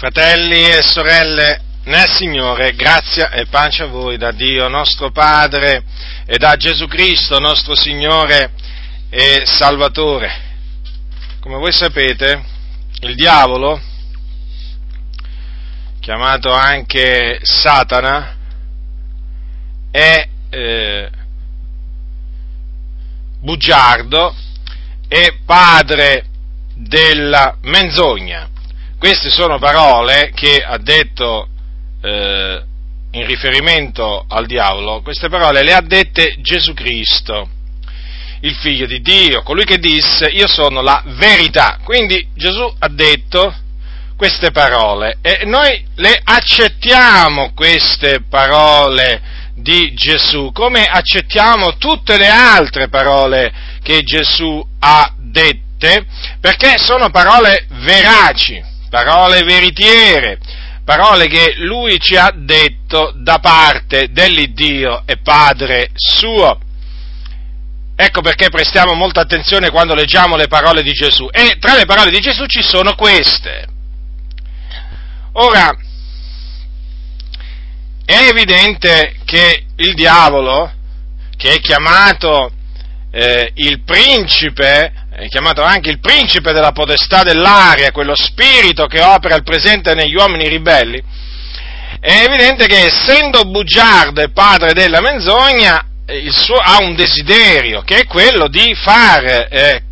Fratelli e sorelle nel Signore, grazia e pace a voi da Dio nostro Padre e da Gesù Cristo nostro Signore e Salvatore. Come voi sapete, il diavolo, chiamato anche Satana, è eh, bugiardo e padre della menzogna. Queste sono parole che ha detto eh, in riferimento al diavolo, queste parole le ha dette Gesù Cristo, il figlio di Dio, colui che disse io sono la verità. Quindi Gesù ha detto queste parole e noi le accettiamo queste parole di Gesù, come accettiamo tutte le altre parole che Gesù ha dette, perché sono parole veraci, parole veritiere, parole che lui ci ha detto da parte dell'Iddio e Padre suo. Ecco perché prestiamo molta attenzione quando leggiamo le parole di Gesù. E tra le parole di Gesù ci sono queste. Ora, è evidente che il diavolo, che è chiamato eh, il principe, è chiamato anche il principe della potestà dell'aria, quello spirito che opera il presente negli uomini ribelli, è evidente che essendo bugiardo e padre della menzogna, suo, ha un desiderio, che è quello di far eh,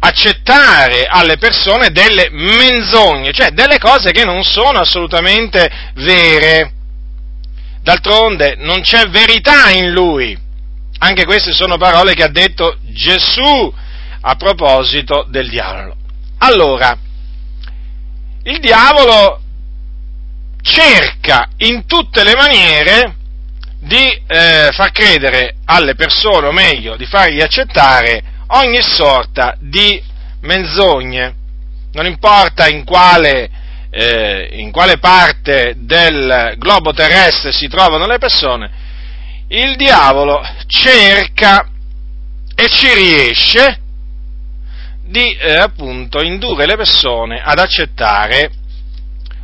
accettare alle persone delle menzogne, cioè delle cose che non sono assolutamente vere. D'altronde non c'è verità in lui. Anche queste sono parole che ha detto Gesù a proposito del diavolo. Allora, il diavolo cerca in tutte le maniere di eh, far credere alle persone, o meglio, di fargli accettare ogni sorta di menzogne. Non importa in quale eh, in quale parte del globo terrestre si trovano le persone, il diavolo cerca e ci riesce di eh, appunto indurre le persone ad accettare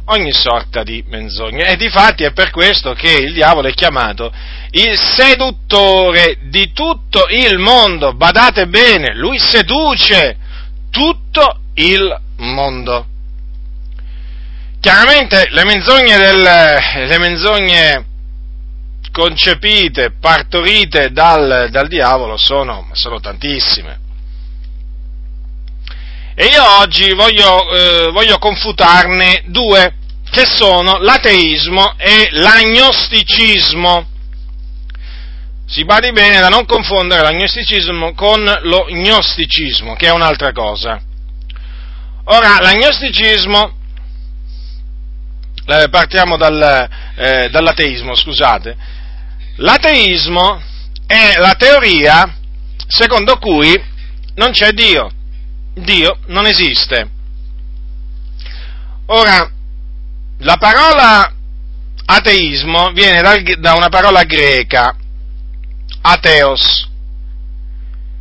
ogni sorta di menzogna. E difatti è per questo che il diavolo è chiamato il seduttore di tutto il mondo. Badate bene, lui seduce tutto il mondo. Chiaramente le menzogne, del, le menzogne concepite, partorite dal, dal diavolo sono, sono, tantissime. E io oggi voglio, eh, voglio confutarne due, che sono l'ateismo e l'agnosticismo. Si badi bene da non confondere l'agnosticismo con lo gnosticismo, che è un'altra cosa. Ora, l'agnosticismo eh, partiamo dal, eh, dall'ateismo, scusate. L'ateismo è la teoria secondo cui non c'è Dio, Dio non esiste. Ora, la parola ateismo viene da una parola greca, ateos,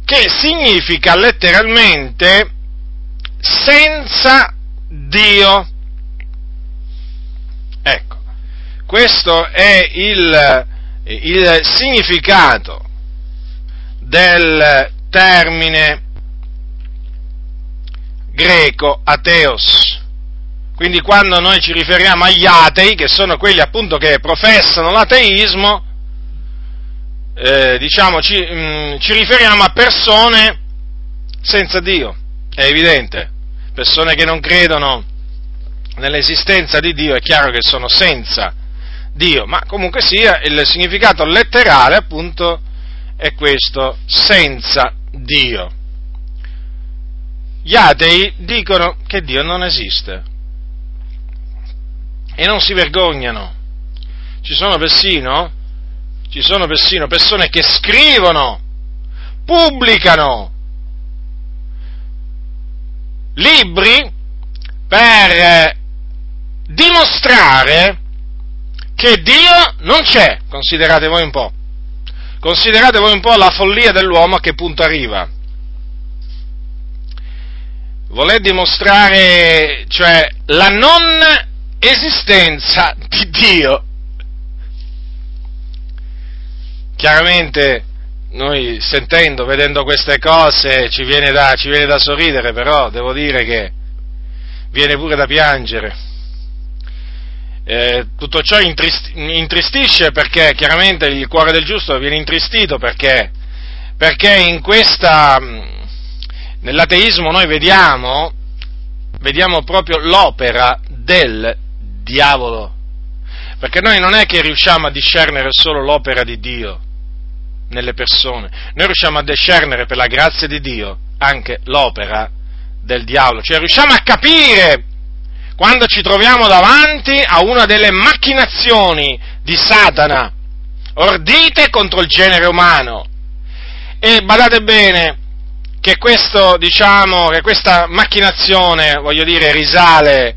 che significa letteralmente senza Dio. Questo è il, il significato del termine greco ateos. Quindi quando noi ci riferiamo agli atei, che sono quelli appunto che professano l'ateismo, eh, diciamo ci, mh, mm, ci riferiamo a persone senza Dio, è evidente, persone che non credono nell'esistenza di Dio, è chiaro che sono senza Dio, ma comunque sia il significato letterale appunto è questo, senza Dio. Gli atei dicono che Dio non esiste e non si vergognano. Ci sono persino, ci sono persino persone che scrivono, pubblicano libri per dimostrare che Dio non c'è, considerate voi un po'. Considerate voi un po' la follia dell'uomo a che punto arriva. Voler dimostrare, cioè, la non esistenza di Dio. Chiaramente noi sentendo, vedendo queste cose ci viene, da, ci viene da sorridere, però devo dire che viene pure da piangere. Eh, tutto ciò intrist- intristisce perché chiaramente il cuore del giusto viene intristito perché, perché in questa, nell'ateismo noi vediamo, vediamo proprio l'opera del diavolo. Perché noi non è che riusciamo a discernere solo l'opera di Dio nelle persone, noi riusciamo a discernere per la grazia di Dio anche l'opera del diavolo, cioè riusciamo a capire quando ci troviamo davanti a una delle macchinazioni di Satana, ordite contro il genere umano. E badate bene che questo, diciamo, che questa macchinazione, voglio dire, risale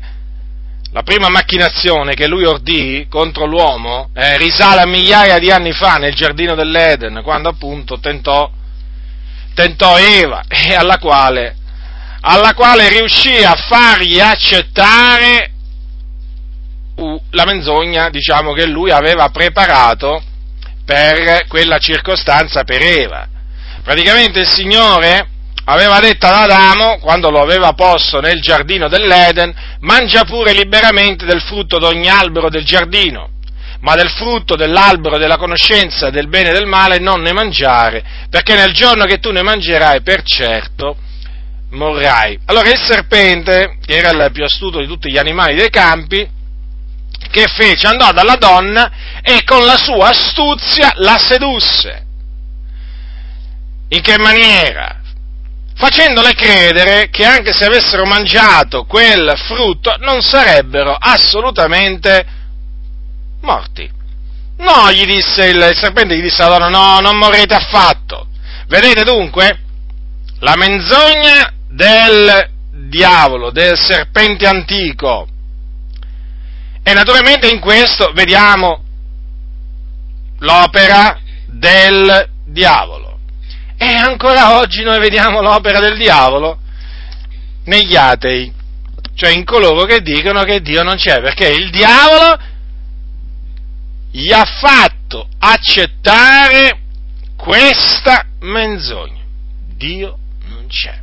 la prima macchinazione che lui ordì contro l'uomo eh, risale a migliaia di anni fa nel giardino dell'Eden, quando appunto tentò, tentò Eva e alla quale, alla quale riuscì a fargli accettare la menzogna, diciamo, che lui aveva preparato per quella circostanza per Eva. Praticamente il Signore aveva detto ad Adamo, quando lo aveva posto nel giardino dell'Eden, mangia pure liberamente del frutto di ogni albero del giardino, ma del frutto dell'albero della conoscenza del bene e del male non ne mangiare, perché nel giorno che tu ne mangerai per certo morrai. Allora il serpente, che era il più astuto di tutti gli animali dei campi, che fece? Andò dalla donna e con la sua astuzia la sedusse. In che maniera? Facendole credere che anche se avessero mangiato quel frutto non sarebbero assolutamente morti. No, gli disse il, serpente, gli disse alla donna, no, non morrete affatto. Vedete dunque la menzogna del diavolo, del serpente antico. E naturalmente in questo vediamo l'opera del diavolo. E ancora oggi noi vediamo l'opera del diavolo negli atei, cioè in coloro che dicono che Dio non c'è, perché il diavolo gli ha fatto accettare questa menzogna. Dio non c'è.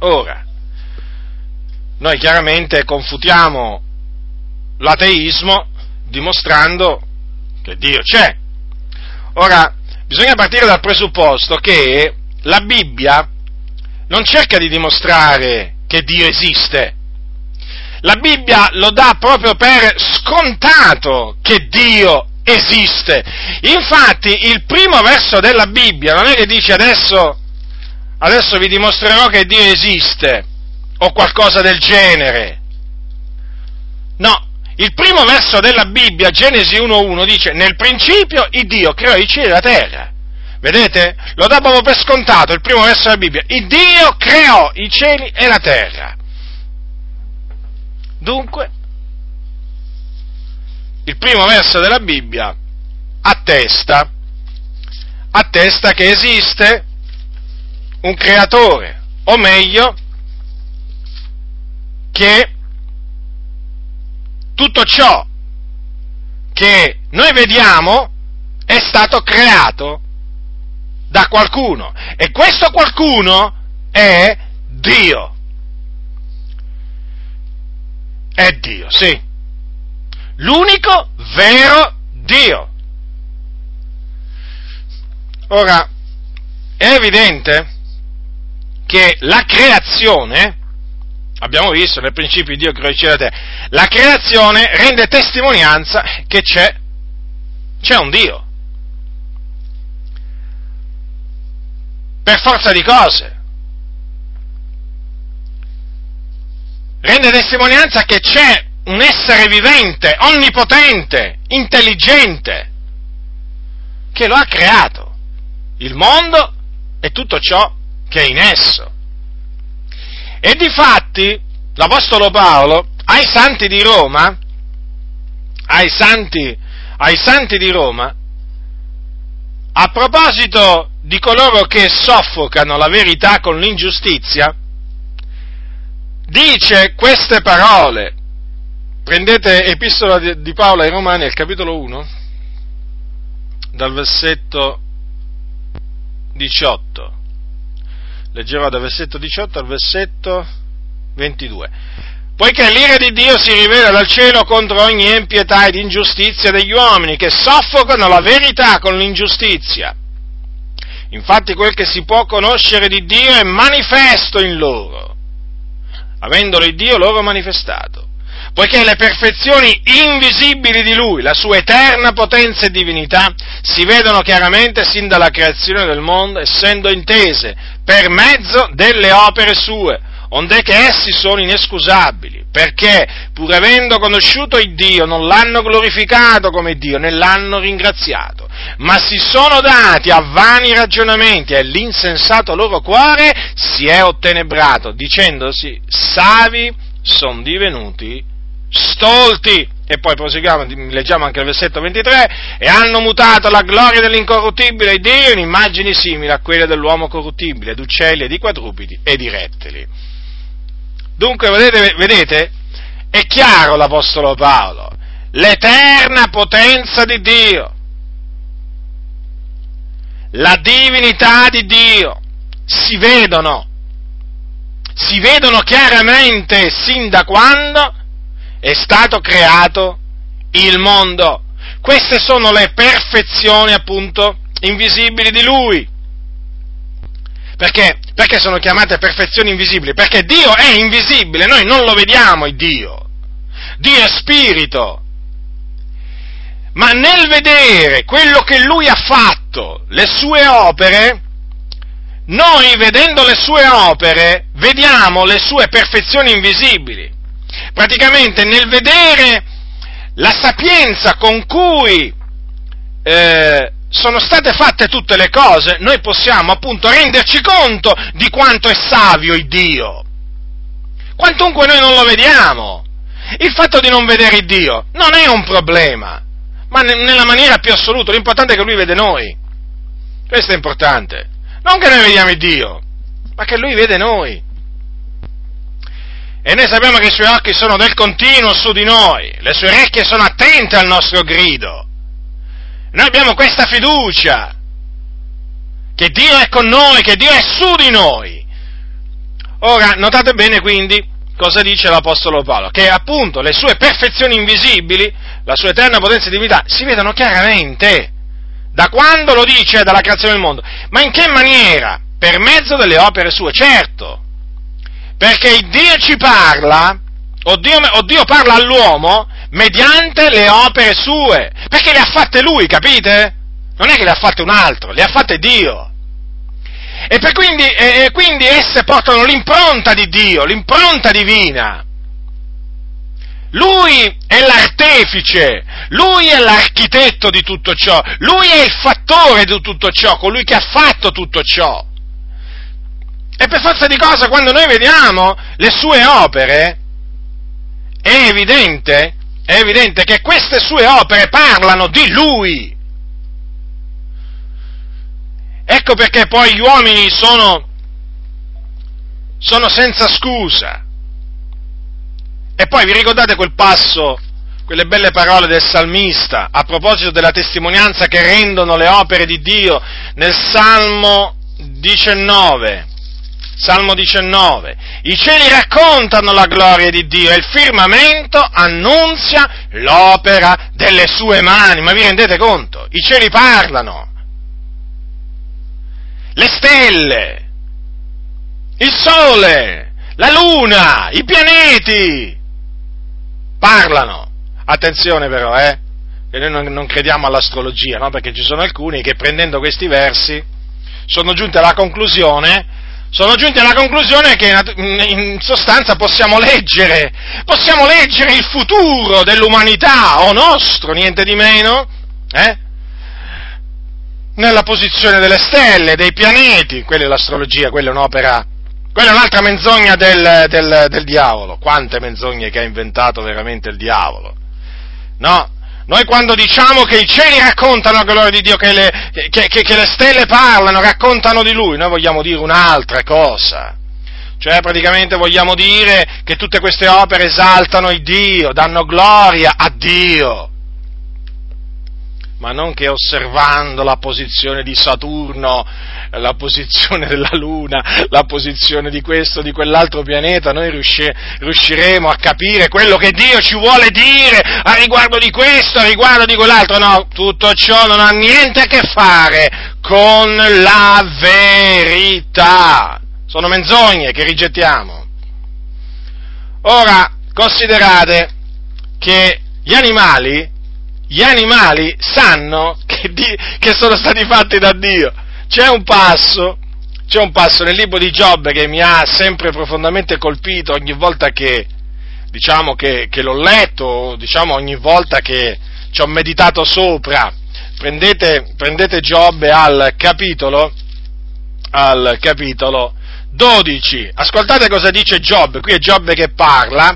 Ora, noi chiaramente confutiamo l'ateismo dimostrando che Dio c'è. Ora, bisogna partire dal presupposto che la Bibbia non cerca di dimostrare che Dio esiste. La Bibbia lo dà proprio per scontato che Dio esiste. Infatti il primo verso della Bibbia non è che dice adesso, adesso vi dimostrerò che Dio esiste o qualcosa del genere. No, il primo verso della Bibbia, Genesi 1.1, dice, nel principio il Dio creò i cieli e la terra. Vedete? Lo dà proprio per scontato il primo verso della Bibbia. Il Dio creò i cieli e la terra. Dunque, il primo verso della Bibbia attesta, attesta che esiste un creatore, o meglio, che tutto ciò che noi vediamo è stato creato da qualcuno e questo qualcuno è Dio. È Dio, sì. L'unico vero Dio. Ora, è evidente che la creazione abbiamo visto nel principio Dio creò il cielo e la terra, la creazione rende testimonianza che c'è, c'è un Dio. Per forza di cose. Rende testimonianza che c'è un essere vivente, onnipotente, intelligente, che lo ha creato, il mondo e tutto ciò che è in esso. E di fatti l'Apostolo Paolo ai santi di Roma, ai santi, ai santi di Roma, a proposito di coloro che soffocano la verità con l'ingiustizia, dice queste parole prendete Epistola di Paolo ai Romani al capitolo 1, dal versetto 18. Leggerò dal versetto 18 al versetto 22. Poiché l'ira di Dio si rivela dal cielo contro ogni empietà ed ingiustizia degli uomini che soffocano la verità con l'ingiustizia. Infatti quel che si può conoscere di Dio è manifesto in loro, avendolo Dio loro manifestato poiché le perfezioni invisibili di Lui, la sua eterna potenza e divinità, si vedono chiaramente sin dalla creazione del mondo, essendo intese per mezzo delle opere sue, onde che essi sono inescusabili, perché pur avendo conosciuto il Dio non l'hanno glorificato come Dio, né l'hanno ringraziato, ma si sono dati a vani ragionamenti e l'insensato loro cuore si è ottenebrato, dicendosi savi sono divenuti stolti. E poi proseguiamo, leggiamo anche il versetto 23, e hanno mutato la gloria dell'incorruttibile Dio in immagini simili a quelle dell'uomo corruttibile, di uccelli e di quadrupidi e di rettili. Dunque, vedete, vedete, è chiaro l'Apostolo Paolo, l'eterna potenza di Dio, la divinità di Dio si vedono, si vedono chiaramente sin da quando è stato creato il mondo. Queste sono le perfezioni, appunto, invisibili di Lui. Perché? Perché sono chiamate perfezioni invisibili? Perché Dio è invisibile, noi non lo vediamo il Dio. Dio è spirito. Ma nel vedere quello che Lui ha fatto, le sue opere, noi vedendo le sue opere vediamo le sue perfezioni invisibili praticamente nel vedere la sapienza con cui eh, sono state fatte tutte le cose, noi possiamo appunto renderci conto di quanto è savio il Dio. Quantunque noi non lo vediamo. Il fatto di non vedere il Dio non è un problema, ma nella maniera più assoluta, l'importante è che Lui vede noi. Questo è importante. Non che noi vediamo il Dio, ma che Lui vede noi. E noi sappiamo che i suoi occhi sono del continuo su di noi, le sue orecchie sono attente al nostro grido. Noi abbiamo questa fiducia, che Dio è con noi, che Dio è su di noi. Ora, notate bene quindi cosa dice l'Apostolo Paolo, che appunto le sue perfezioni invisibili, la sua eterna potenza e divinità, si vedono chiaramente. Da quando lo dice? Dalla creazione del mondo. Ma in che maniera? Per mezzo delle opere sue, certo perché Dio ci parla, o Dio, o Dio parla all'uomo mediante le opere sue, perché le ha fatte lui, capite? Non è che le ha fatte un altro, le ha fatte Dio. E per quindi, e quindi esse portano l'impronta di Dio, l'impronta divina. Lui è l'artefice, lui è l'architetto di tutto ciò, lui è il fattore di tutto ciò, colui che ha fatto tutto ciò. E per forza di cosa, quando noi vediamo le sue opere, è evidente, è evidente che queste sue opere parlano di Lui. Ecco perché poi gli uomini sono, sono senza scusa. E poi vi ricordate quel passo, quelle belle parole del salmista a proposito della testimonianza che rendono le opere di Dio nel Salmo 19? Salmo 19. I cieli raccontano la gloria di Dio e il firmamento annunzia l'opera delle sue mani. Ma vi rendete conto? I cieli parlano. Le stelle, il sole, la luna, i pianeti parlano. Attenzione però, eh, che noi non, non crediamo all'astrologia, no? Perché ci sono alcuni che prendendo questi versi sono giunti alla conclusione sono giunti alla conclusione che in sostanza possiamo leggere, possiamo leggere il futuro dell'umanità, o nostro, niente di meno, eh? nella posizione delle stelle, dei pianeti, quella è l'astrologia, quella è un'opera, quella è un'altra menzogna del, del, del diavolo, quante menzogne che ha inventato veramente il diavolo, no? Noi quando diciamo che i cieli raccontano la gloria di Dio, che le, che, che, che le stelle parlano, raccontano di Lui, noi vogliamo dire un'altra cosa. Cioè praticamente vogliamo dire che tutte queste opere esaltano il Dio, danno gloria a Dio ma non che osservando la posizione di Saturno, la posizione della Luna, la posizione di questo, di quell'altro pianeta, noi riusciremo a capire quello che Dio ci vuole dire a riguardo di questo, a riguardo di quell'altro. No, tutto ciò non ha niente a che fare con la verità. Sono menzogne che rigettiamo. Ora, considerate che gli animali gli animali sanno che, di, che sono stati fatti da Dio. C'è un passo, c'è un passo nel libro di Giobbe che mi ha sempre profondamente colpito ogni volta che, diciamo, che, che l'ho letto, diciamo, ogni volta che ci ho meditato sopra. Prendete, prendete Giobbe al capitolo, al capitolo 12. Ascoltate cosa dice Giobbe, qui è Giobbe che parla,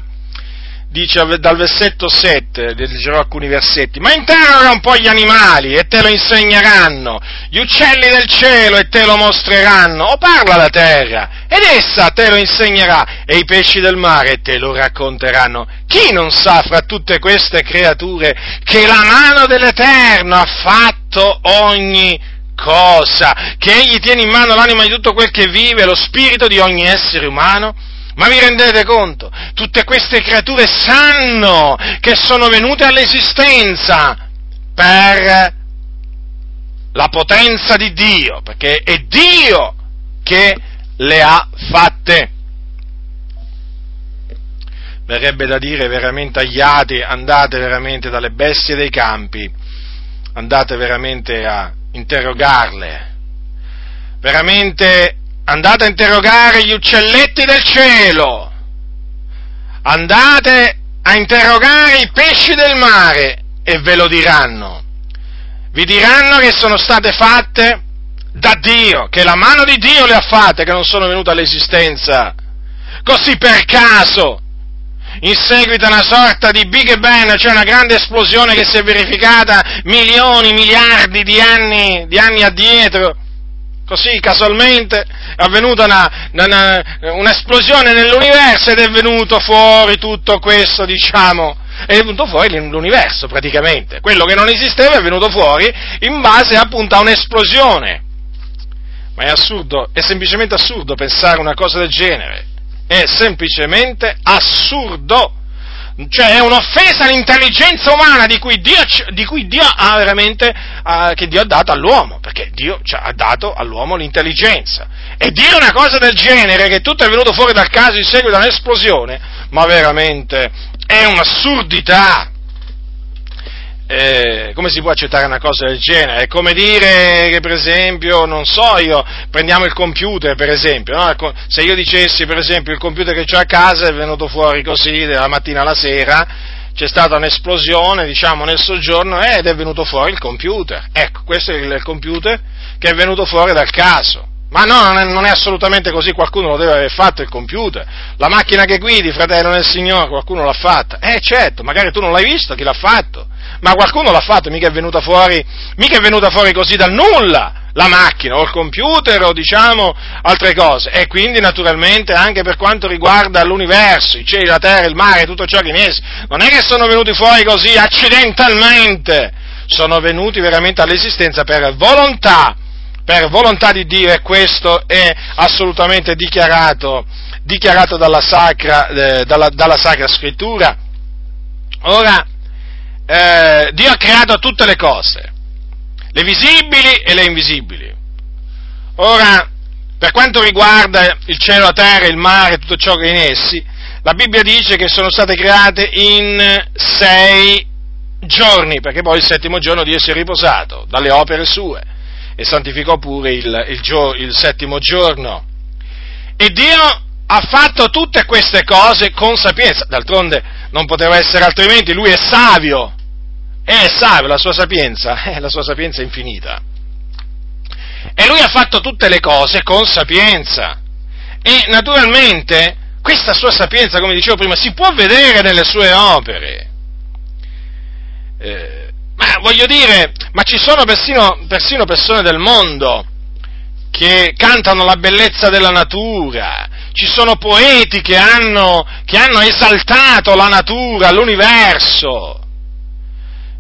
dice dal versetto 7, leggerò alcuni versetti, ma interroga un po' gli animali e te lo insegneranno, gli uccelli del cielo e te lo mostreranno, o parla la terra ed essa te lo insegnerà e i pesci del mare te lo racconteranno. Chi non sa fra tutte queste creature che la mano dell'Eterno ha fatto ogni cosa, che egli tiene in mano l'anima di tutto quel che vive, lo spirito di ogni essere umano? Ma vi rendete conto? Tutte queste creature sanno che sono venute all'esistenza per la potenza di Dio, perché è Dio che le ha fatte. Verrebbe da dire veramente agliati, andate veramente dalle bestie dei campi, andate veramente a interrogarle, veramente andate a interrogare gli uccelletti del cielo, andate a interrogare i pesci del mare e ve lo diranno. Vi diranno che sono state fatte da Dio, che la mano di Dio le ha fatte, che non sono venute all'esistenza così per caso. In seguito a una sorta di Big Bang, cioè una grande esplosione che si è verificata milioni, miliardi di anni, di anni addietro, così casualmente è avvenuta una, una, un'esplosione nell'universo ed è venuto fuori tutto questo, diciamo, è venuto fuori l'universo praticamente. Quello che non esisteva è venuto fuori in base appunto a un'esplosione. Ma è assurdo, è semplicemente assurdo pensare una cosa del genere. È semplicemente assurdo cioè è un'offesa all'intelligenza umana di cui Dio, di cui Dio ha veramente, uh, che Dio ha dato all'uomo, perché Dio cioè, ha dato all'uomo l'intelligenza. E dire una cosa del genere, che tutto è venuto fuori dal caso in seguito a un'esplosione, ma veramente è un'assurdità eh, come si può accettare una cosa del genere? È come dire che, per esempio, non so io, prendiamo il computer, per esempio, no? se io dicessi, per esempio, il computer che ho a casa è venuto fuori così, dalla mattina alla sera, c'è stata un'esplosione, diciamo, nel soggiorno ed è venuto fuori il computer. Ecco, questo è il computer che è venuto fuori dal caso. Ma no, non è, non è, assolutamente così, qualcuno lo deve aver fatto il computer. La macchina che guidi, fratello nel Signore, qualcuno l'ha fatta. Eh certo, magari tu non l'hai visto chi l'ha fatto, ma qualcuno l'ha fatto, mica è venuta fuori, mica è venuta fuori così dal nulla la macchina o il computer o diciamo altre cose. E quindi naturalmente anche per quanto riguarda l'universo, i cieli, la terra, il mare, tutto ciò che in essi, non è che sono venuti fuori così accidentalmente, sono venuti veramente all'esistenza per volontà per volontà di Dio e questo è assolutamente dichiarato, dichiarato dalla, sacra, eh, dalla, dalla, Sacra Scrittura. Ora, eh, Dio ha creato tutte le cose, le visibili e le invisibili. Ora, per quanto riguarda il cielo, la terra, il mare, tutto ciò che è in essi, la Bibbia dice che sono state create in sei giorni, perché poi il settimo giorno Dio si è riposato dalle opere sue e santificò pure il, il, il settimo giorno. E Dio ha fatto tutte queste cose con sapienza, d'altronde non poteva essere altrimenti, lui è savio, è savio, la sua sapienza, eh, la sua sapienza è infinita. E lui ha fatto tutte le cose con sapienza. E naturalmente questa sua sapienza, come dicevo prima, si può vedere nelle sue opere. Eh, ma voglio dire, ma ci sono persino, persino persone del mondo che cantano la bellezza della natura, ci sono poeti che hanno, che hanno esaltato la natura, l'universo,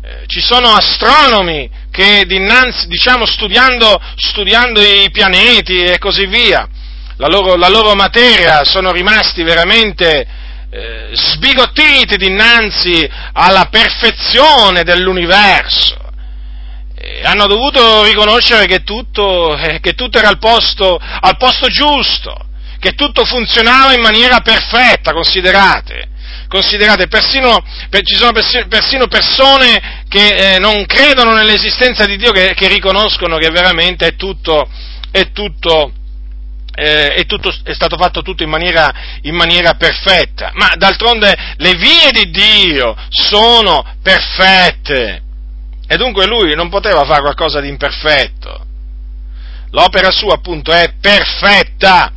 eh, ci sono astronomi che dinanzi, diciamo, studiando, studiando i pianeti e così via, la loro, la loro materia, sono rimasti veramente eh, sbigottiti dinanzi alla perfezione dell'universo. E hanno dovuto riconoscere che tutto, eh, che tutto era al posto, al posto giusto, che tutto funzionava in maniera perfetta, considerate considerate, persino, per, ci sono persino, persino persone che eh, non credono nell'esistenza di Dio, che, che riconoscono che veramente è tutto, è tutto eh, è, tutto, è, stato fatto tutto in maniera, in maniera, perfetta, ma d'altronde le vie di Dio sono perfette. E dunque lui non poteva fare qualcosa di imperfetto. L'opera sua appunto è perfetta.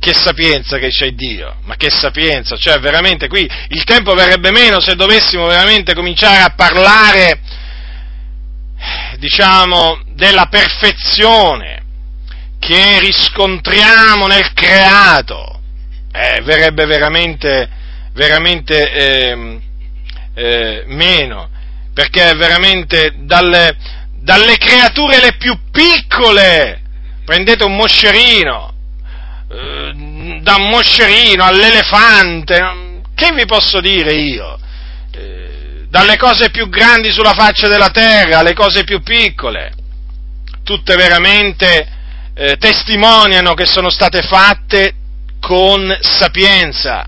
Che sapienza che c'è Dio, ma che sapienza, cioè veramente qui il tempo verrebbe meno se dovessimo veramente cominciare a parlare, diciamo, della perfezione che riscontriamo nel creato, eh, verrebbe veramente, veramente eh, eh, meno, perché veramente dalle, dalle, creature le più piccole, prendete un moscerino, eh, da un moscerino all'elefante, che vi posso dire io? Eh, dalle cose più grandi sulla faccia della terra alle cose più piccole, tutte veramente eh, testimoniano che sono state fatte con sapienza.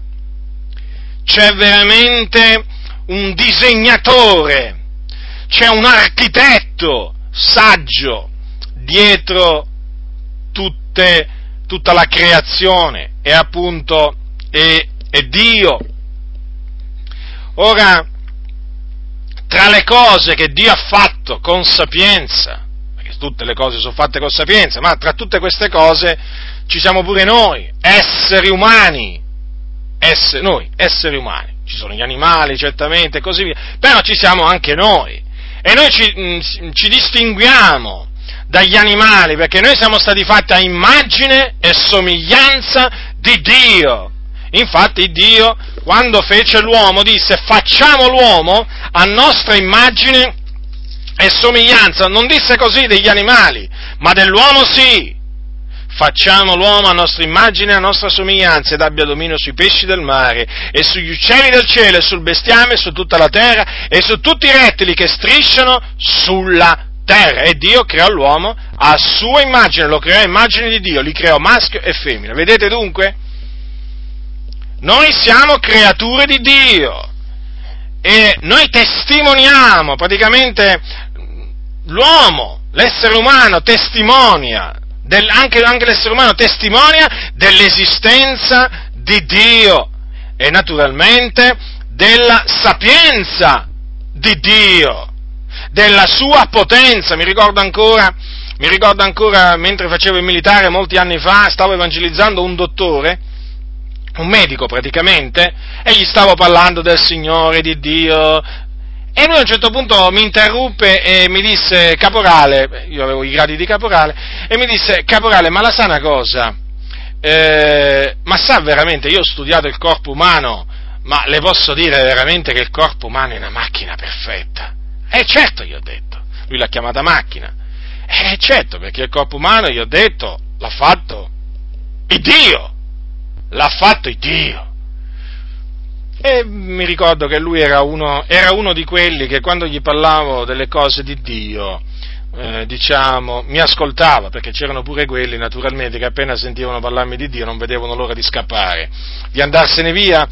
C'è veramente un disegnatore, c'è un architetto saggio dietro tutte, tutta la creazione e appunto è, è Dio. Ora, tra le cose che Dio ha fatto con sapienza, tutte le cose sono fatte con sapienza, ma tra tutte queste cose ci siamo pure noi, esseri umani, essere, noi, esseri umani, ci sono gli animali certamente e così via, però ci siamo anche noi. E noi ci, mm, ci distinguiamo dagli animali perché noi siamo stati fatti a immagine e somiglianza di Dio. Infatti Dio, quando fece l'uomo, disse facciamo l'uomo a nostra immagine e somiglianza, non disse così degli animali, ma dell'uomo sì. Facciamo l'uomo a nostra immagine e a nostra somiglianza ed abbia dominio sui pesci del mare e sugli uccelli del cielo e sul bestiame e su tutta la terra e su tutti i rettili che strisciano sulla terra. E Dio creò l'uomo a sua immagine, lo creò a immagine di Dio, li creò maschio e femmina. Vedete dunque? Noi siamo creature di Dio e noi testimoniamo praticamente l'uomo, l'essere umano testimonia, del, anche, anche l'essere umano testimonia dell'esistenza di Dio e naturalmente della sapienza di Dio, della sua potenza. Mi ricordo ancora, mi ricordo ancora mentre facevo il militare molti anni fa, stavo evangelizzando un dottore un medico praticamente, e gli stavo parlando del Signore, di Dio, e lui a un certo punto mi interruppe e mi disse, caporale, io avevo i gradi di caporale, e mi disse, caporale, ma la sa una cosa, eh, ma sa veramente, io ho studiato il corpo umano, ma le posso dire veramente che il corpo umano è una macchina perfetta? Eh certo, gli ho detto, lui l'ha chiamata macchina, eh certo, perché il corpo umano, gli ho detto, l'ha fatto il Dio, l'ha fatto il Dio. E mi ricordo che lui era uno, era uno di quelli che quando gli parlavo delle cose di Dio, eh, diciamo, mi ascoltava, perché c'erano pure quelli, naturalmente, che appena sentivano parlarmi di Dio non vedevano l'ora di scappare, di andarsene via.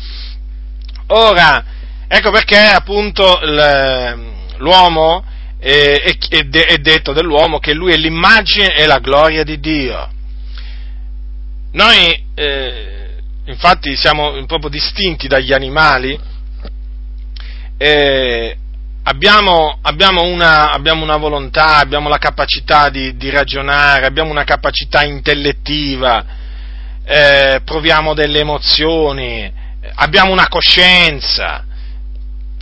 Ora, ecco perché appunto l'uomo è, è, è detto dell'uomo che lui è l'immagine e la gloria di Dio. Noi eh, infatti siamo proprio distinti dagli animali, eh, abbiamo, abbiamo, una, abbiamo, una, volontà, abbiamo la capacità di, di ragionare, abbiamo una capacità intellettiva, eh, proviamo delle emozioni, abbiamo una coscienza,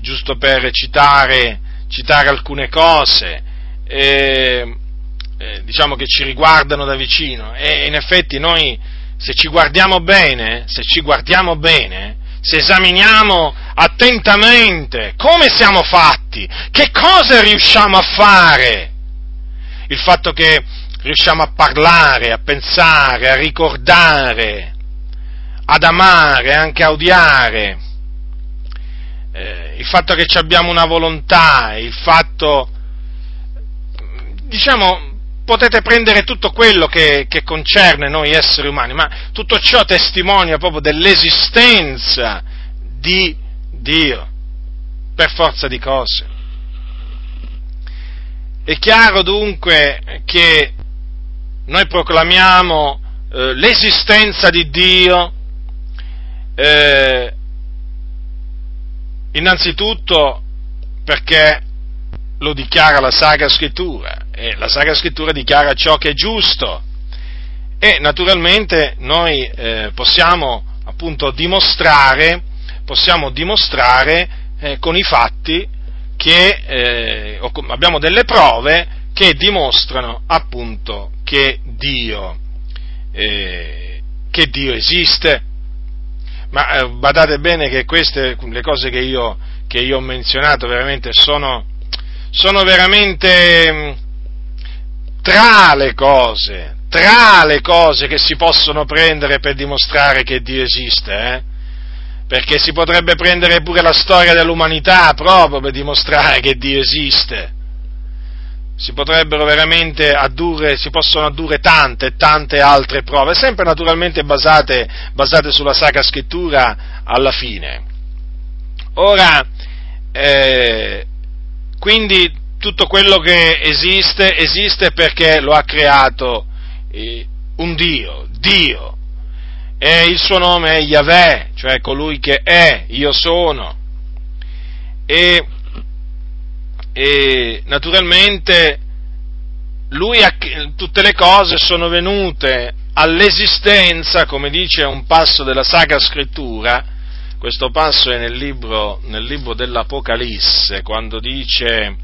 giusto per citare, citare alcune cose. Eh, diciamo che ci riguardano da vicino e in effetti noi se ci guardiamo bene, se ci guardiamo bene, se esaminiamo attentamente come siamo fatti, che cosa riusciamo a fare, il fatto che riusciamo a parlare, a pensare, a ricordare, ad amare, anche a odiare, eh, il fatto che abbiamo una volontà, il fatto, diciamo, potete prendere tutto quello che, che, concerne noi esseri umani, ma tutto ciò testimonia proprio dell'esistenza di Dio, per forza di cose. È chiaro dunque che noi proclamiamo eh, l'esistenza di Dio, eh, innanzitutto perché lo dichiara la Sacra Scrittura e la Sacra Scrittura dichiara ciò che è giusto e naturalmente noi eh, possiamo appunto dimostrare, possiamo dimostrare eh, con i fatti che eh, abbiamo delle prove che dimostrano appunto che Dio, eh, che Dio esiste. Ma eh, badate bene che queste, le cose che io, che io ho menzionato veramente sono, sono veramente mm, tra le cose, tra le cose che si possono prendere per dimostrare che Dio esiste, eh? perché si potrebbe prendere pure la storia dell'umanità proprio per dimostrare che Dio esiste si potrebbero veramente addurre, si possono addurre tante tante altre prove, sempre naturalmente basate, basate sulla Sacra Scrittura alla fine. Ora, eh, quindi tutto quello che esiste, esiste perché lo ha creato eh, un Dio, Dio, e il suo nome è Yahweh, cioè colui che è, io sono. E e naturalmente lui ha, tutte le cose sono venute all'esistenza, come dice un passo della Sacra Scrittura, questo passo è nel libro, nel libro dell'Apocalisse, quando dice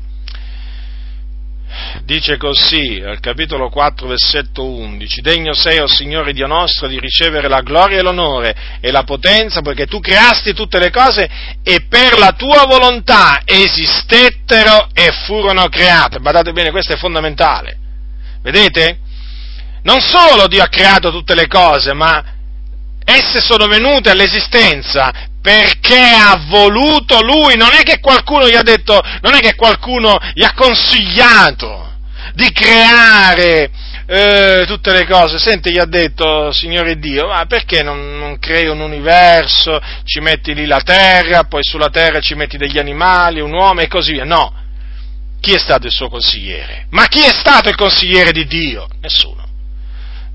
dice così, al capitolo 4, versetto 11, Degno sei, o Signore Dio nostro, di ricevere la gloria e l'onore e la potenza, poiché tu creasti tutte le cose e per la tua volontà esistettero e furono create. Badate bene, questo è fondamentale. Vedete? Non solo Dio ha creato tutte le cose, ma esse sono venute all'esistenza perché ha voluto lui, non è che qualcuno gli ha detto, non è che qualcuno gli ha consigliato di creare eh, tutte le cose. Senti, gli ha detto, Signore Dio, ma perché non, non, crei un universo, ci metti lì la terra, poi sulla terra ci metti degli animali, un uomo e così via? No. Chi è stato il suo consigliere? Ma chi è stato il consigliere di Dio? Nessuno.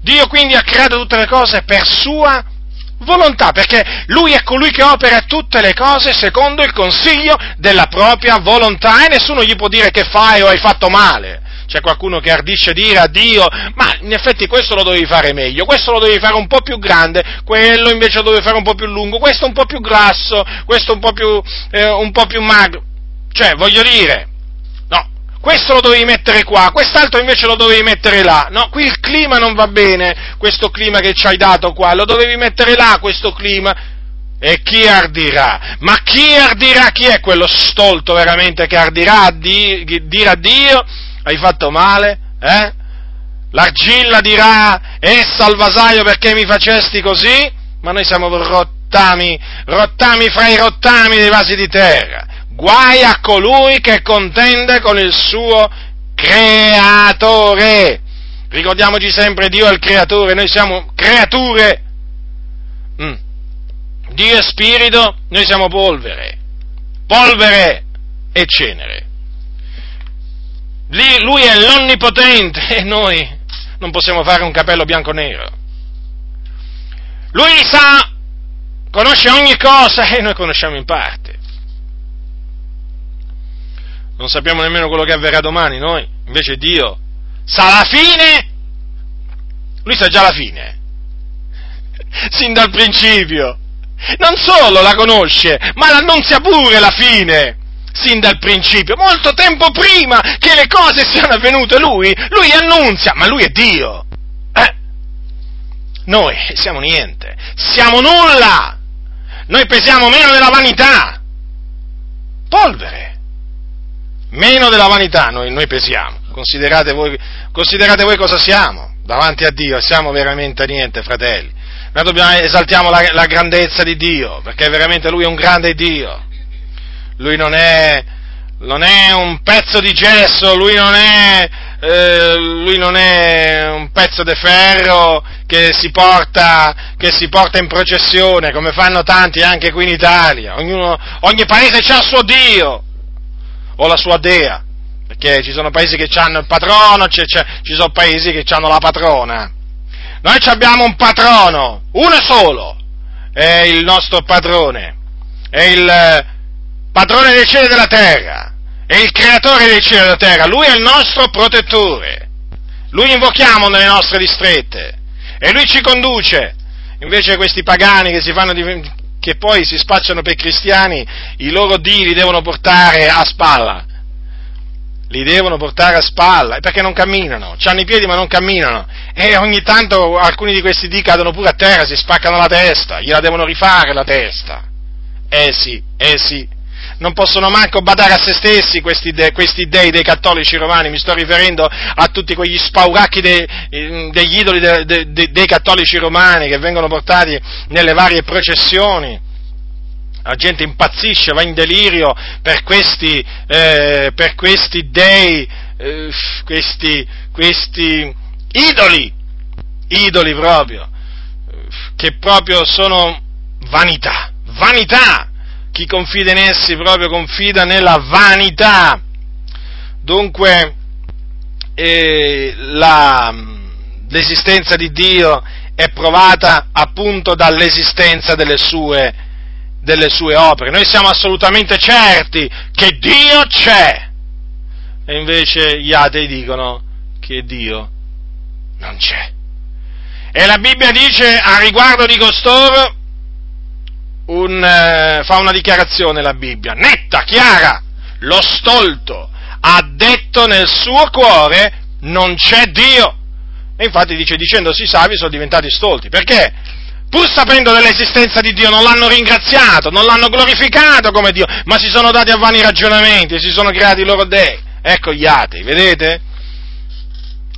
Dio quindi ha creato tutte le cose per sua volontà, perché lui è colui che opera tutte le cose secondo il consiglio della propria volontà e nessuno gli può dire che fai o hai fatto male. C'è qualcuno che ardisce dire a Dio, ma in effetti questo lo dovevi fare meglio, questo lo dovevi fare un po' più grande, quello invece lo dovevi fare un po' più lungo, questo un po' più grasso, questo un po' più, eh, un po' più magro. Cioè, voglio dire, questo lo dovevi mettere qua, quest'altro invece lo dovevi mettere là. No, qui il clima non va bene, questo clima che ci hai dato qua, lo dovevi mettere là, questo clima. E chi ardirà? Ma chi ardirà? Chi è quello stolto veramente che ardirà a di, dire a Dio? Hai fatto male? Eh? L'argilla dirà, essa al vasaio perché mi facesti così? Ma noi siamo rottami, rottami fra i rottami dei vasi di terra guai a colui che contende con il suo creatore. Ricordiamoci sempre Dio è il creatore, noi siamo creature. Mm. Dio è spirito, noi siamo polvere. Polvere e cenere. Lì, lui è l'onnipotente e noi non possiamo fare un capello bianco-nero. Lui sa, conosce ogni cosa e noi conosciamo in parte non sappiamo nemmeno quello che avverrà domani noi, invece Dio sa la fine, lui sa già la fine, sin dal principio. Non solo la conosce, ma l'annunzia pure la fine, sin dal principio, molto tempo prima che le cose siano avvenute lui, lui annunzia, ma lui è Dio. Eh? noi siamo niente, siamo nulla, noi pesiamo meno della vanità, polvere, meno della vanità noi, noi pesiamo, considerate voi, considerate voi cosa siamo davanti a Dio, siamo veramente niente, fratelli. Noi dobbiamo, esaltiamo la, la grandezza di Dio, perché veramente Lui è un grande Dio. Lui non è, non è un pezzo di gesso, Lui non è, eh, lui non è un pezzo di ferro che si, porta, che si porta in processione, come fanno tanti anche qui in Italia. Ognuno, ogni paese ha il suo Dio o la sua dea perché ci sono paesi che hanno il patrono, c'è, c'è, ci sono paesi che hanno la patrona. Noi abbiamo un patrono, uno solo, è il nostro padrone, è il eh, padrone del cielo e della terra, è il creatore del cielo e della terra, lui è il nostro protettore, lui invochiamo nelle nostre distrette e lui ci conduce. Invece questi pagani che si fanno che poi si spacciano per cristiani, i loro dì li devono portare a spalla. Li devono portare a spalla, perché non camminano, hanno i piedi ma non camminano, e ogni tanto alcuni di questi dì cadono pure a terra, si spaccano la testa, gliela devono rifare la testa. Eh sì, eh sì, non possono manco badare a se stessi questi, de, questi dei dei cattolici romani, mi sto riferendo a tutti quegli spauracchi de, eh, degli idoli de, dei cattolici romani che vengono portati nelle varie processioni. La gente impazzisce, va in delirio per questi, eh, per questi dei, eh, questi, questi idoli, idoli proprio, che proprio sono vanità, vanità. Chi confida in essi proprio confida nella vanità. Dunque, eh, la, l'esistenza di Dio è provata appunto dall'esistenza delle sue delle sue opere. Noi siamo assolutamente certi che Dio c'è. E invece gli atei dicono che Dio non c'è. E la Bibbia dice a riguardo di costoro, un, eh, fa una dichiarazione la Bibbia, netta, chiara, lo stolto ha detto nel suo cuore non c'è Dio. E infatti dice dicendosi savi sono diventati stolti. Perché? pur sapendo dell'esistenza di Dio, non l'hanno ringraziato, non l'hanno glorificato come Dio, ma si sono dati a vani ragionamenti e si sono creati i loro dei. Ecco gli atei, vedete?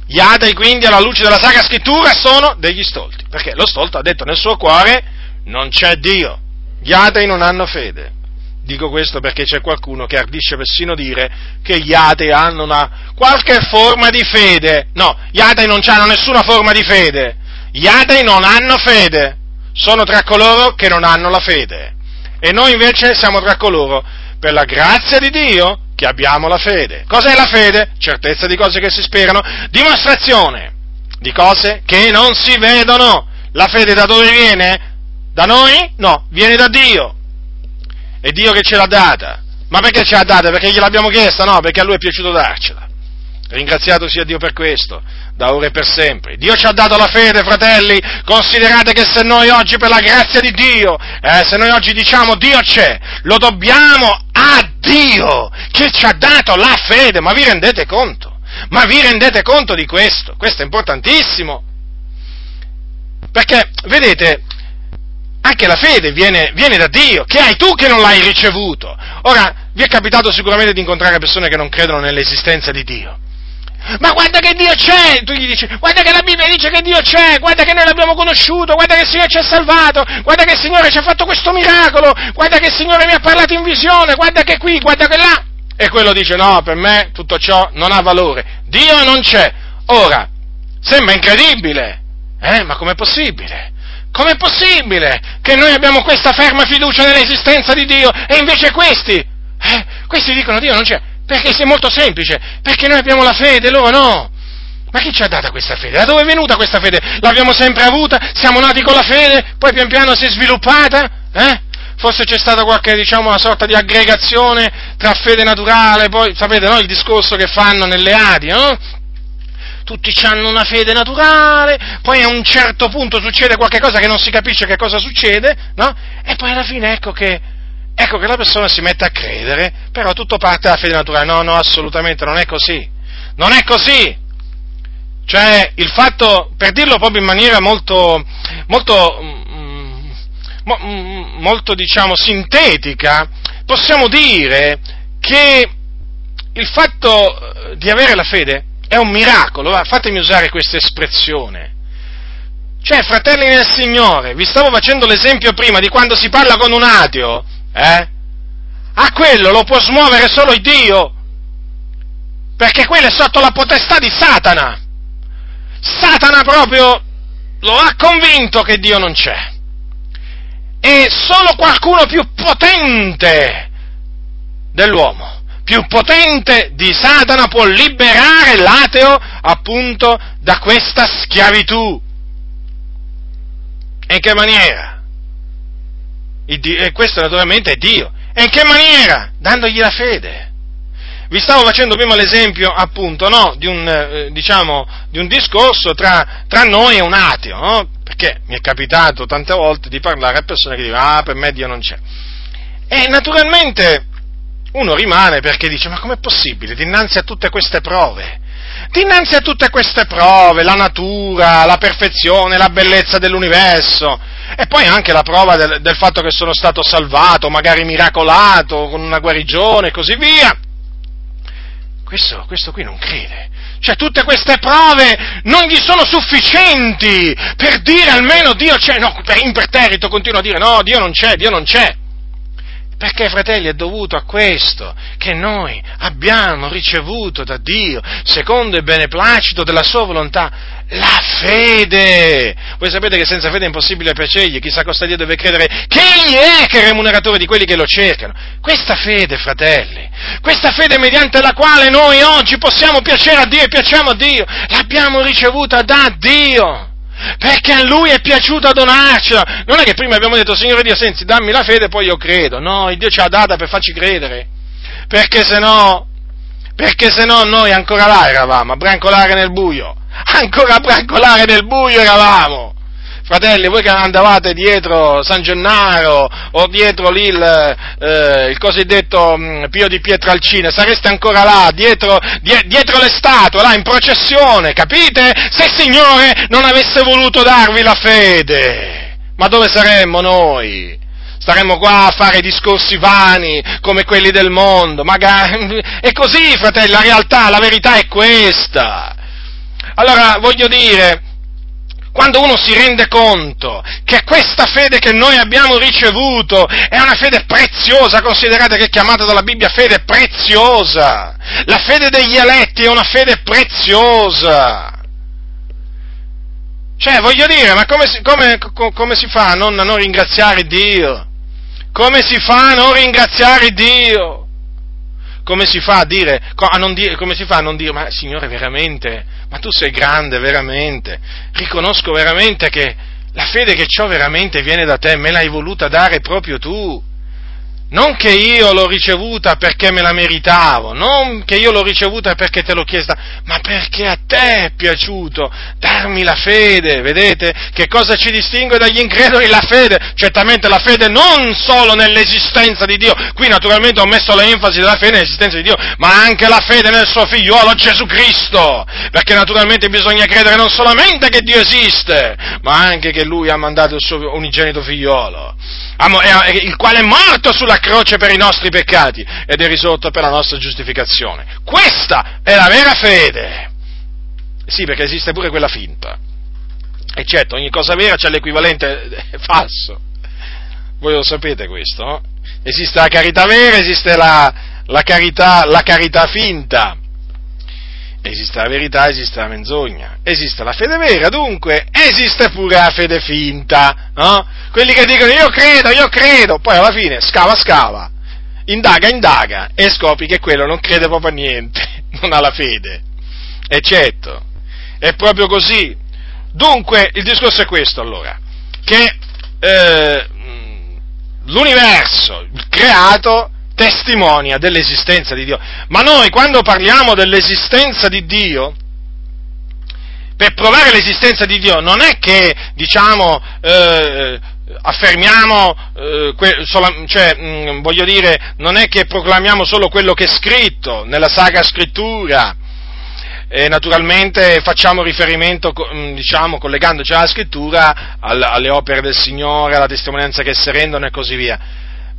Gli atei quindi alla luce della Sacra Scrittura sono degli stolti, perché lo stolto ha detto nel suo cuore non c'è Dio. Gli atei non hanno fede. Dico questo perché c'è qualcuno che ardisce persino dire che gli atei hanno una qualche forma di fede. No, gli atei non hanno nessuna forma di fede. Gli atei non hanno fede sono tra coloro che non hanno la fede. E noi invece siamo tra coloro, per la grazia di Dio, che abbiamo la fede. Cos'è la fede? Certezza di cose che si sperano, dimostrazione di cose che non si vedono. La fede da dove viene? Da noi? No, viene da Dio. È Dio che ce l'ha data. Ma perché ce l'ha data? Perché gliel'abbiamo chiesta? No, perché a lui è piaciuto darcela. Ringraziato sia Dio per questo da ora e per sempre. Dio ci ha dato la fede, fratelli, considerate che se noi oggi per la grazia di Dio, eh, se noi oggi diciamo Dio c'è, lo dobbiamo a Dio che ci ha dato la fede, ma vi rendete conto? Ma vi rendete conto di questo? Questo è importantissimo. Perché, vedete, anche la fede viene, viene, da Dio, che hai tu che non l'hai ricevuto. Ora, vi è capitato sicuramente di incontrare persone che non credono nell'esistenza di Dio. Ma guarda che Dio c'è! Tu gli dici, guarda che la Bibbia dice che Dio c'è, guarda che noi l'abbiamo conosciuto, guarda che il Signore ci ha salvato, guarda che il Signore ci ha fatto questo miracolo, guarda che il Signore mi ha parlato in visione, guarda che qui, guarda che là. E quello dice, no, per me tutto ciò non ha valore. Dio non c'è. Ora, sembra incredibile, eh? Ma com'è possibile? Com'è possibile che noi abbiamo questa ferma fiducia nell'esistenza di Dio e invece questi, eh, questi dicono Dio non c'è? Perché è molto semplice, perché noi abbiamo la fede, loro no. Ma chi ci ha data questa fede? Da dove è venuta questa fede? L'abbiamo sempre avuta? Siamo nati con la fede? Poi pian piano si è sviluppata? Eh? Forse c'è stata qualche, diciamo, una sorta di aggregazione tra fede naturale, poi, sapete, no? Il discorso che fanno nelle Adi, no? Tutti hanno una fede naturale, poi a un certo punto succede qualcosa che non si capisce che cosa succede, no? E poi alla fine ecco che ecco che la persona si mette a credere, però tutto parte dalla fede naturale. No, no, assolutamente non è così. Non è così. Cioè, il fatto, per dirlo proprio in maniera molto, molto, mm, mm, molto diciamo, sintetica, possiamo dire che il fatto di avere la fede è un miracolo, fatemi usare questa espressione. Cioè, fratelli nel Signore, vi stavo facendo l'esempio prima di quando si parla con un ateo, eh? A quello lo può smuovere solo il Dio, perché quello è sotto la potestà di Satana. Satana proprio lo ha convinto che Dio non c'è. E solo qualcuno più potente dell'uomo, più potente di Satana può liberare l'ateo appunto da questa schiavitù. E in che maniera? e questo naturalmente è Dio. E in che maniera? Dandogli la fede. Vi stavo facendo prima l'esempio, appunto, no, di, un, eh, diciamo, di un discorso tra, tra, noi e un ateo, no? Perché mi è capitato tante volte di parlare a persone che dicono, ah, per me Dio non c'è. E naturalmente uno rimane perché dice, ma com'è possibile dinanzi a tutte queste prove? Dinanzi a tutte queste prove, la natura, la perfezione, la bellezza dell'universo, e poi anche la prova del, del fatto che sono stato salvato, magari miracolato, con una guarigione e così via, questo, questo qui non crede. Cioè tutte queste prove non gli sono sufficienti per dire almeno Dio c'è, no, per imperterrito continua a dire no, Dio non c'è, Dio non c'è. Perché, fratelli, è dovuto a questo che noi abbiamo ricevuto da Dio, secondo il beneplacito della sua volontà, la fede. Voi sapete che senza fede è impossibile piacergli, chissà cosa Dio deve credere che Egli è che è remuneratore di quelli che lo cercano. Questa fede, fratelli, questa fede mediante la quale noi oggi possiamo piacere a Dio e piacciamo a Dio, l'abbiamo ricevuta da Dio perché a lui è piaciuto donarcela. Non è che prima abbiamo detto, Signore Dio, senti, dammi la fede e poi io credo. No, il Dio ce l'ha data per farci credere. Perché se no, perché se no noi ancora là eravamo, a brancolare nel buio. Ancora a brancolare nel buio eravamo. Fratelli, voi che andavate dietro San Gennaro o dietro lì il, eh, il cosiddetto mh, mm, Pio di Pietralcina, sareste ancora là, dietro, die, dietro le statue, là in processione, capite? Se il Signore non avesse voluto darvi la fede, ma dove saremmo noi? Staremmo qua a fare discorsi vani come quelli del mondo, magari. È così, fratelli, la realtà, la verità è questa. Allora, voglio dire, quando uno si rende conto che questa fede che noi abbiamo ricevuto è una fede preziosa, considerate che è chiamata dalla Bibbia fede preziosa, la fede degli eletti è una fede preziosa. Cioè, voglio dire, ma come si, come, come si fa a non, a non ringraziare Dio? Come si fa a non ringraziare Dio? Come si fa a dire, a non dire, come si fa a non dire, ma Signore veramente, ma tu sei grande veramente, riconosco veramente che la fede che ho veramente viene da te, me l'hai voluta dare proprio tu. Non che io l'ho ricevuta perché me la meritavo, non che io l'ho ricevuta perché te l'ho chiesta, ma perché a te è piaciuto darmi la fede, vedete? Che cosa ci distingue dagli increduli? La fede, certamente la fede non solo nell'esistenza di Dio, qui naturalmente ho messo l'enfasi della fede nell'esistenza di Dio, ma anche la fede nel suo figliuolo Gesù Cristo, perché naturalmente bisogna credere non solamente che Dio esiste, ma anche che Lui ha mandato il suo unigenito figliuolo il quale è morto sulla croce per i nostri peccati ed è risorto per la nostra giustificazione. Questa è la vera fede. Sì, perché esiste pure quella finta. E certo, ogni cosa vera c'è l'equivalente falso. Voi lo sapete questo, no? Esiste la carità vera, esiste la, la, carità, la carità finta. Esiste la verità, esiste la menzogna, esiste la fede vera, dunque esiste pure la fede finta, no? Quelli che dicono io credo, io credo, poi alla fine scava, scava, indaga, indaga e scopri che quello non crede proprio a niente, non ha la fede. E certo, è proprio così. Dunque il discorso è questo allora, che eh, l'universo, il creato, testimonia dell'esistenza di Dio. Ma noi quando parliamo dell'esistenza di Dio, per provare l'esistenza di Dio non è che diciamo eh, affermiamo, eh, que, sola, cioè, mh, mm, voglio dire, non è che proclamiamo solo quello che è scritto nella Sacra Scrittura, e naturalmente facciamo riferimento, mm, diciamo, collegandoci alla scrittura, alle opere del Signore, alla testimonianza che si rendono e così via.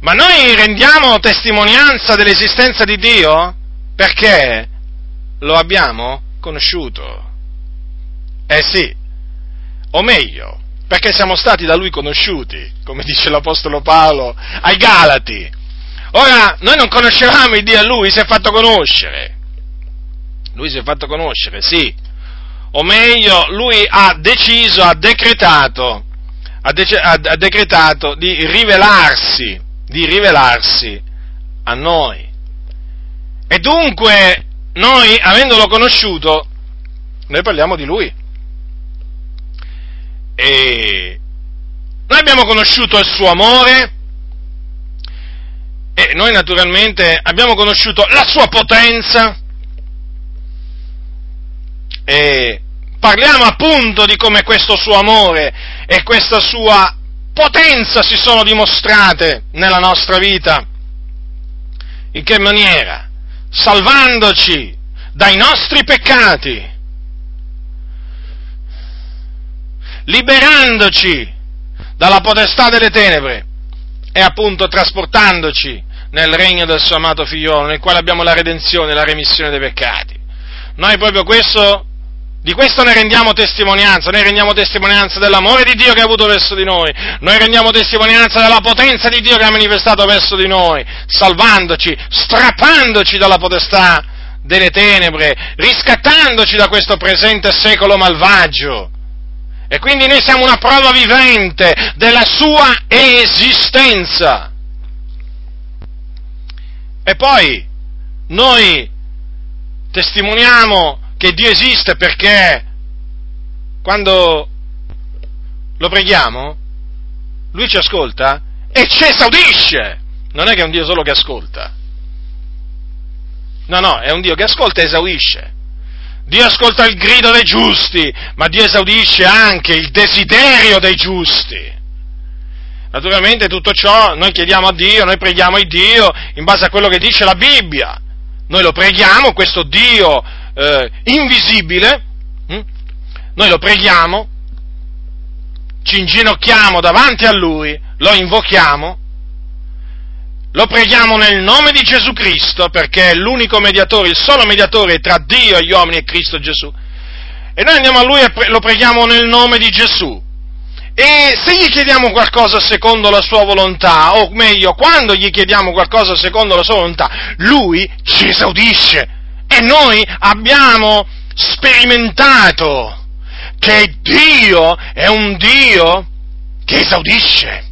Ma noi rendiamo testimonianza dell'esistenza di Dio perché lo abbiamo conosciuto. Eh sì, o meglio, perché siamo stati da Lui conosciuti, come dice l'Apostolo Paolo ai Galati. Ora, noi non conoscevamo il Dio a Lui, si è fatto conoscere. Lui si è fatto conoscere, sì. O meglio, Lui ha deciso, ha decretato, ha, dece- ha decretato di rivelarsi, di rivelarsi a noi. E dunque, noi, avendolo conosciuto, noi parliamo di Lui. E noi abbiamo conosciuto il suo amore e noi naturalmente abbiamo conosciuto la sua potenza e parliamo appunto di come questo suo amore e questa sua potenza si sono dimostrate nella nostra vita. In che maniera? Salvandoci dai nostri peccati, liberandoci dalla potestà delle tenebre e appunto trasportandoci nel regno del suo amato figliolo, nel quale abbiamo la redenzione la remissione dei peccati. Noi proprio questo di questo ne rendiamo testimonianza, noi rendiamo testimonianza dell'amore di Dio che ha avuto verso di noi, noi rendiamo testimonianza della potenza di Dio che ha manifestato verso di noi, salvandoci, strappandoci dalla potestà delle tenebre, riscattandoci da questo presente secolo malvagio. E quindi noi siamo una prova vivente della sua esistenza. E poi noi testimoniamo che Dio esiste perché quando lo preghiamo, Lui ci ascolta e ci esaudisce. Non è che è un Dio solo che ascolta. No, no, è un Dio che ascolta e esaudisce. Dio ascolta il grido dei giusti, ma Dio esaudisce anche il desiderio dei giusti. Naturalmente tutto ciò noi chiediamo a Dio, noi preghiamo il Dio in base a quello che dice la Bibbia. Noi lo preghiamo, questo Dio eh, invisibile, hm? noi lo preghiamo, ci inginocchiamo davanti a Lui, lo invochiamo, lo preghiamo nel nome di Gesù Cristo perché è l'unico mediatore, il solo mediatore tra Dio e gli uomini è Cristo Gesù. E noi andiamo a Lui e lo preghiamo nel nome di Gesù. E se gli chiediamo qualcosa secondo la sua volontà, o meglio, quando gli chiediamo qualcosa secondo la sua volontà, Lui ci esaudisce e noi abbiamo sperimentato che Dio è un Dio che esaudisce,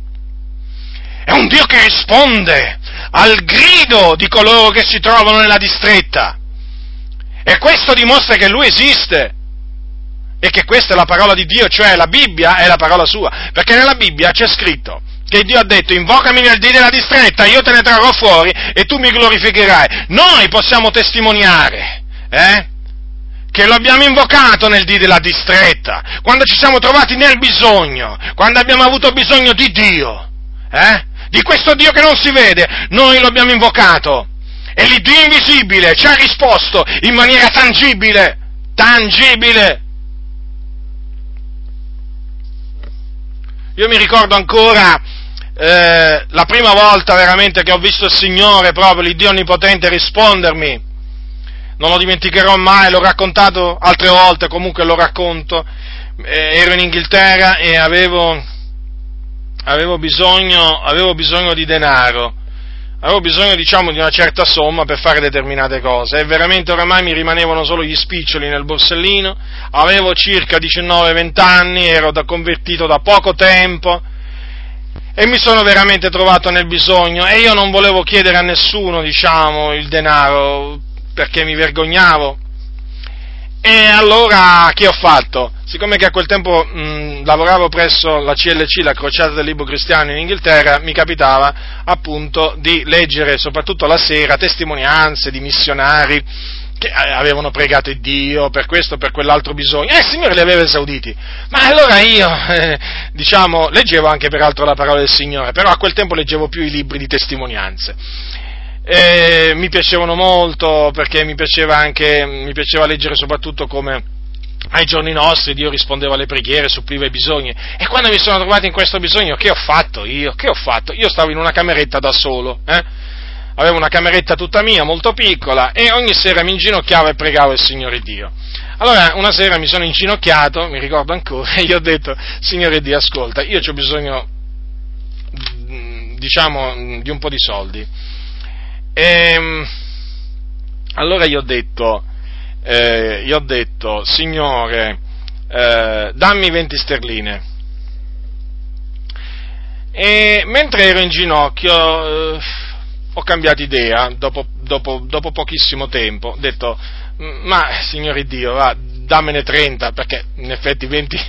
è un Dio che risponde al grido di coloro che si trovano nella distretta. E questo dimostra che Lui esiste e che questa è la parola di Dio, cioè la Bibbia è la parola sua, perché nella Bibbia c'è scritto che Dio ha detto invocami nel dì della distretta, io te ne trarrò fuori e tu mi glorificherai. Noi possiamo testimoniare, eh? Che lo abbiamo invocato nel dì della distretta, quando ci siamo trovati nel bisogno, quando abbiamo avuto bisogno di Dio, eh? Di questo Dio che non si vede, noi lo abbiamo invocato. E l'Iddio invisibile ci ha risposto in maniera tangibile, tangibile. Io mi ricordo ancora eh, la prima volta veramente che ho visto il Signore, proprio l'Iddio Onnipotente, rispondermi, non lo dimenticherò mai, l'ho raccontato altre volte, comunque lo racconto, eh, ero in Inghilterra e avevo, avevo, bisogno, avevo bisogno di denaro, avevo bisogno diciamo di una certa somma per fare determinate cose. E veramente oramai mi rimanevano solo gli spiccioli nel borsellino, avevo circa 19-20 anni, ero da convertito da poco tempo, e mi sono veramente trovato nel bisogno e io non volevo chiedere a nessuno, diciamo, il denaro perché mi vergognavo. E allora che ho fatto? Siccome che a quel tempo mh, lavoravo presso la CLC, la Crociata del Libro Cristiano in Inghilterra, mi capitava appunto di leggere soprattutto la sera testimonianze di missionari che eh, avevano pregato Dio per questo o per quell'altro bisogno, e il Signore li aveva esauditi. Ma allora io, eh, diciamo, leggevo anche peraltro la parola del Signore, però a quel tempo leggevo più i libri di testimonianze. eh, mi piacevano molto perché mi piaceva anche, mi piaceva leggere soprattutto come ai giorni nostri Dio rispondeva alle preghiere, suppliva i bisogni. E quando mi sono trovato in questo bisogno, che ho fatto io? Che ho fatto? Io stavo in una cameretta da solo, eh? Avevo una cameretta tutta mia, molto piccola, e ogni sera mi inginocchiavo e pregavo il Signore Dio. Allora, una sera mi sono inginocchiato, mi ricordo ancora, e gli ho detto, Signore Dio, ascolta, io ho bisogno, diciamo, di un po' di soldi. E, ehm, allora gli ho detto, eh, gli ho detto, Signore, eh, dammi 20 sterline. E mentre ero in ginocchio eh, ho cambiato idea, dopo, dopo, dopo, pochissimo tempo, ho detto, ma Signore Dio, va, dammene 30, perché in effetti 20,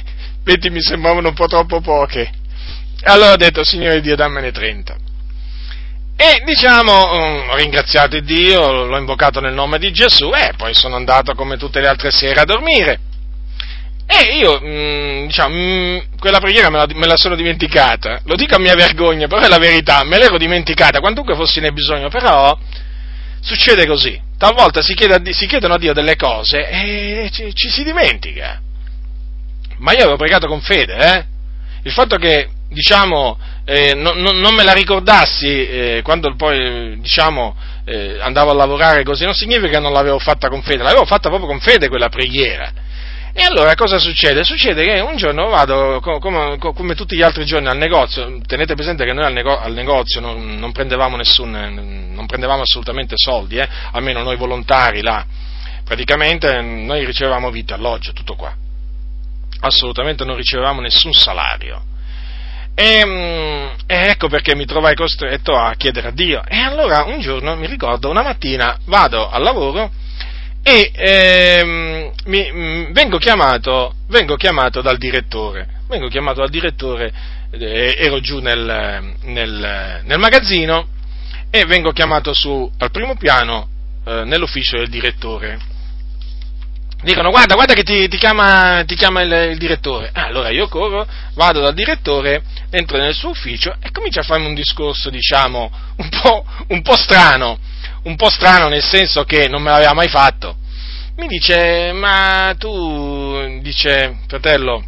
20 mi sembravano un po' troppo poche. Allora ho detto, Signore Dio, dammene 30. E diciamo, mm, ho ringraziato Dio, l'ho invocato nel nome di Gesù e poi sono andato come tutte le altre sere a dormire. E io, mm, diciamo, mm, quella preghiera me la, me la, sono dimenticata, lo dico a mia vergogna, però è la verità, me l'ero dimenticata, quantunque fossi ne bisogno, però succede così, talvolta si, chiede, si chiedono a Dio delle cose e ci, ci, si dimentica. Ma io avevo pregato con fede, eh? Il fatto che, diciamo, eh, non, non, me la ricordassi eh, quando poi diciamo, eh, andavo a lavorare così, non significa che non l'avevo fatta con fede, l'avevo fatta proprio con fede quella preghiera. E allora cosa succede? Succede che un giorno vado come, come tutti gli altri giorni al negozio, tenete presente che noi al, nego, al negozio non, non, prendevamo nessun, non, prendevamo assolutamente soldi, eh? almeno noi volontari là, praticamente noi ricevevamo vitto, alloggio, tutto qua, assolutamente non ricevevamo nessun salario. E, mm, e, ecco perché mi trovai costretto a chiedere a Dio. E allora un giorno mi ricordo, una mattina vado al lavoro e ehm, mi, mm, vengo, chiamato, vengo, chiamato, dal direttore. Vengo chiamato dal direttore, eh, ero giù nel, nel, nel, magazzino e vengo chiamato su al primo piano eh, nell'ufficio del direttore dicono guarda, guarda che ti, ti chiama, ti chiama il, il, direttore. Ah, allora io corro, vado dal direttore, entro nel suo ufficio e comincio a farmi un discorso, diciamo, un po', un po' strano, un po' strano nel senso che non me l'aveva mai fatto. Mi dice, ma tu, dice, fratello,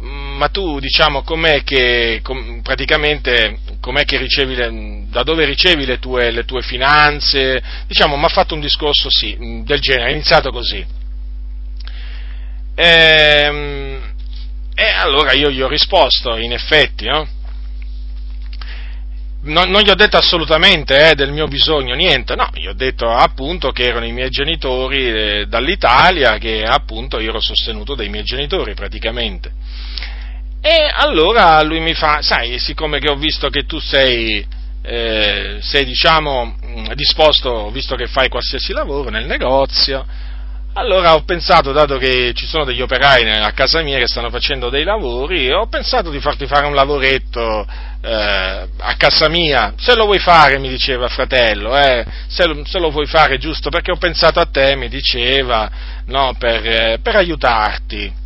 ma tu, diciamo, com'è che, com, praticamente, com'è che ricevi, le, da dove ricevi le tue, le tue finanze? Diciamo, mi ha fatto un discorso, sì, del genere, è iniziato così. E, ehm, e allora io gli ho risposto, in effetti, no? Non, non, gli ho detto assolutamente eh, del mio bisogno, niente, no, gli ho detto appunto che erano i miei genitori eh, dall'Italia, che appunto io ero sostenuto dai miei genitori praticamente. E allora lui mi fa, sai, siccome che ho visto che tu sei, eh, sei diciamo, disposto, visto che fai qualsiasi lavoro nel negozio, allora ho pensato, dato che ci sono degli operai a casa mia che stanno facendo dei lavori, ho pensato di farti fare un lavoretto eh, a casa mia. Se lo vuoi fare, mi diceva fratello, eh, se, lo, se, lo, vuoi fare giusto perché ho pensato a te, mi diceva, no, per, eh, per aiutarti.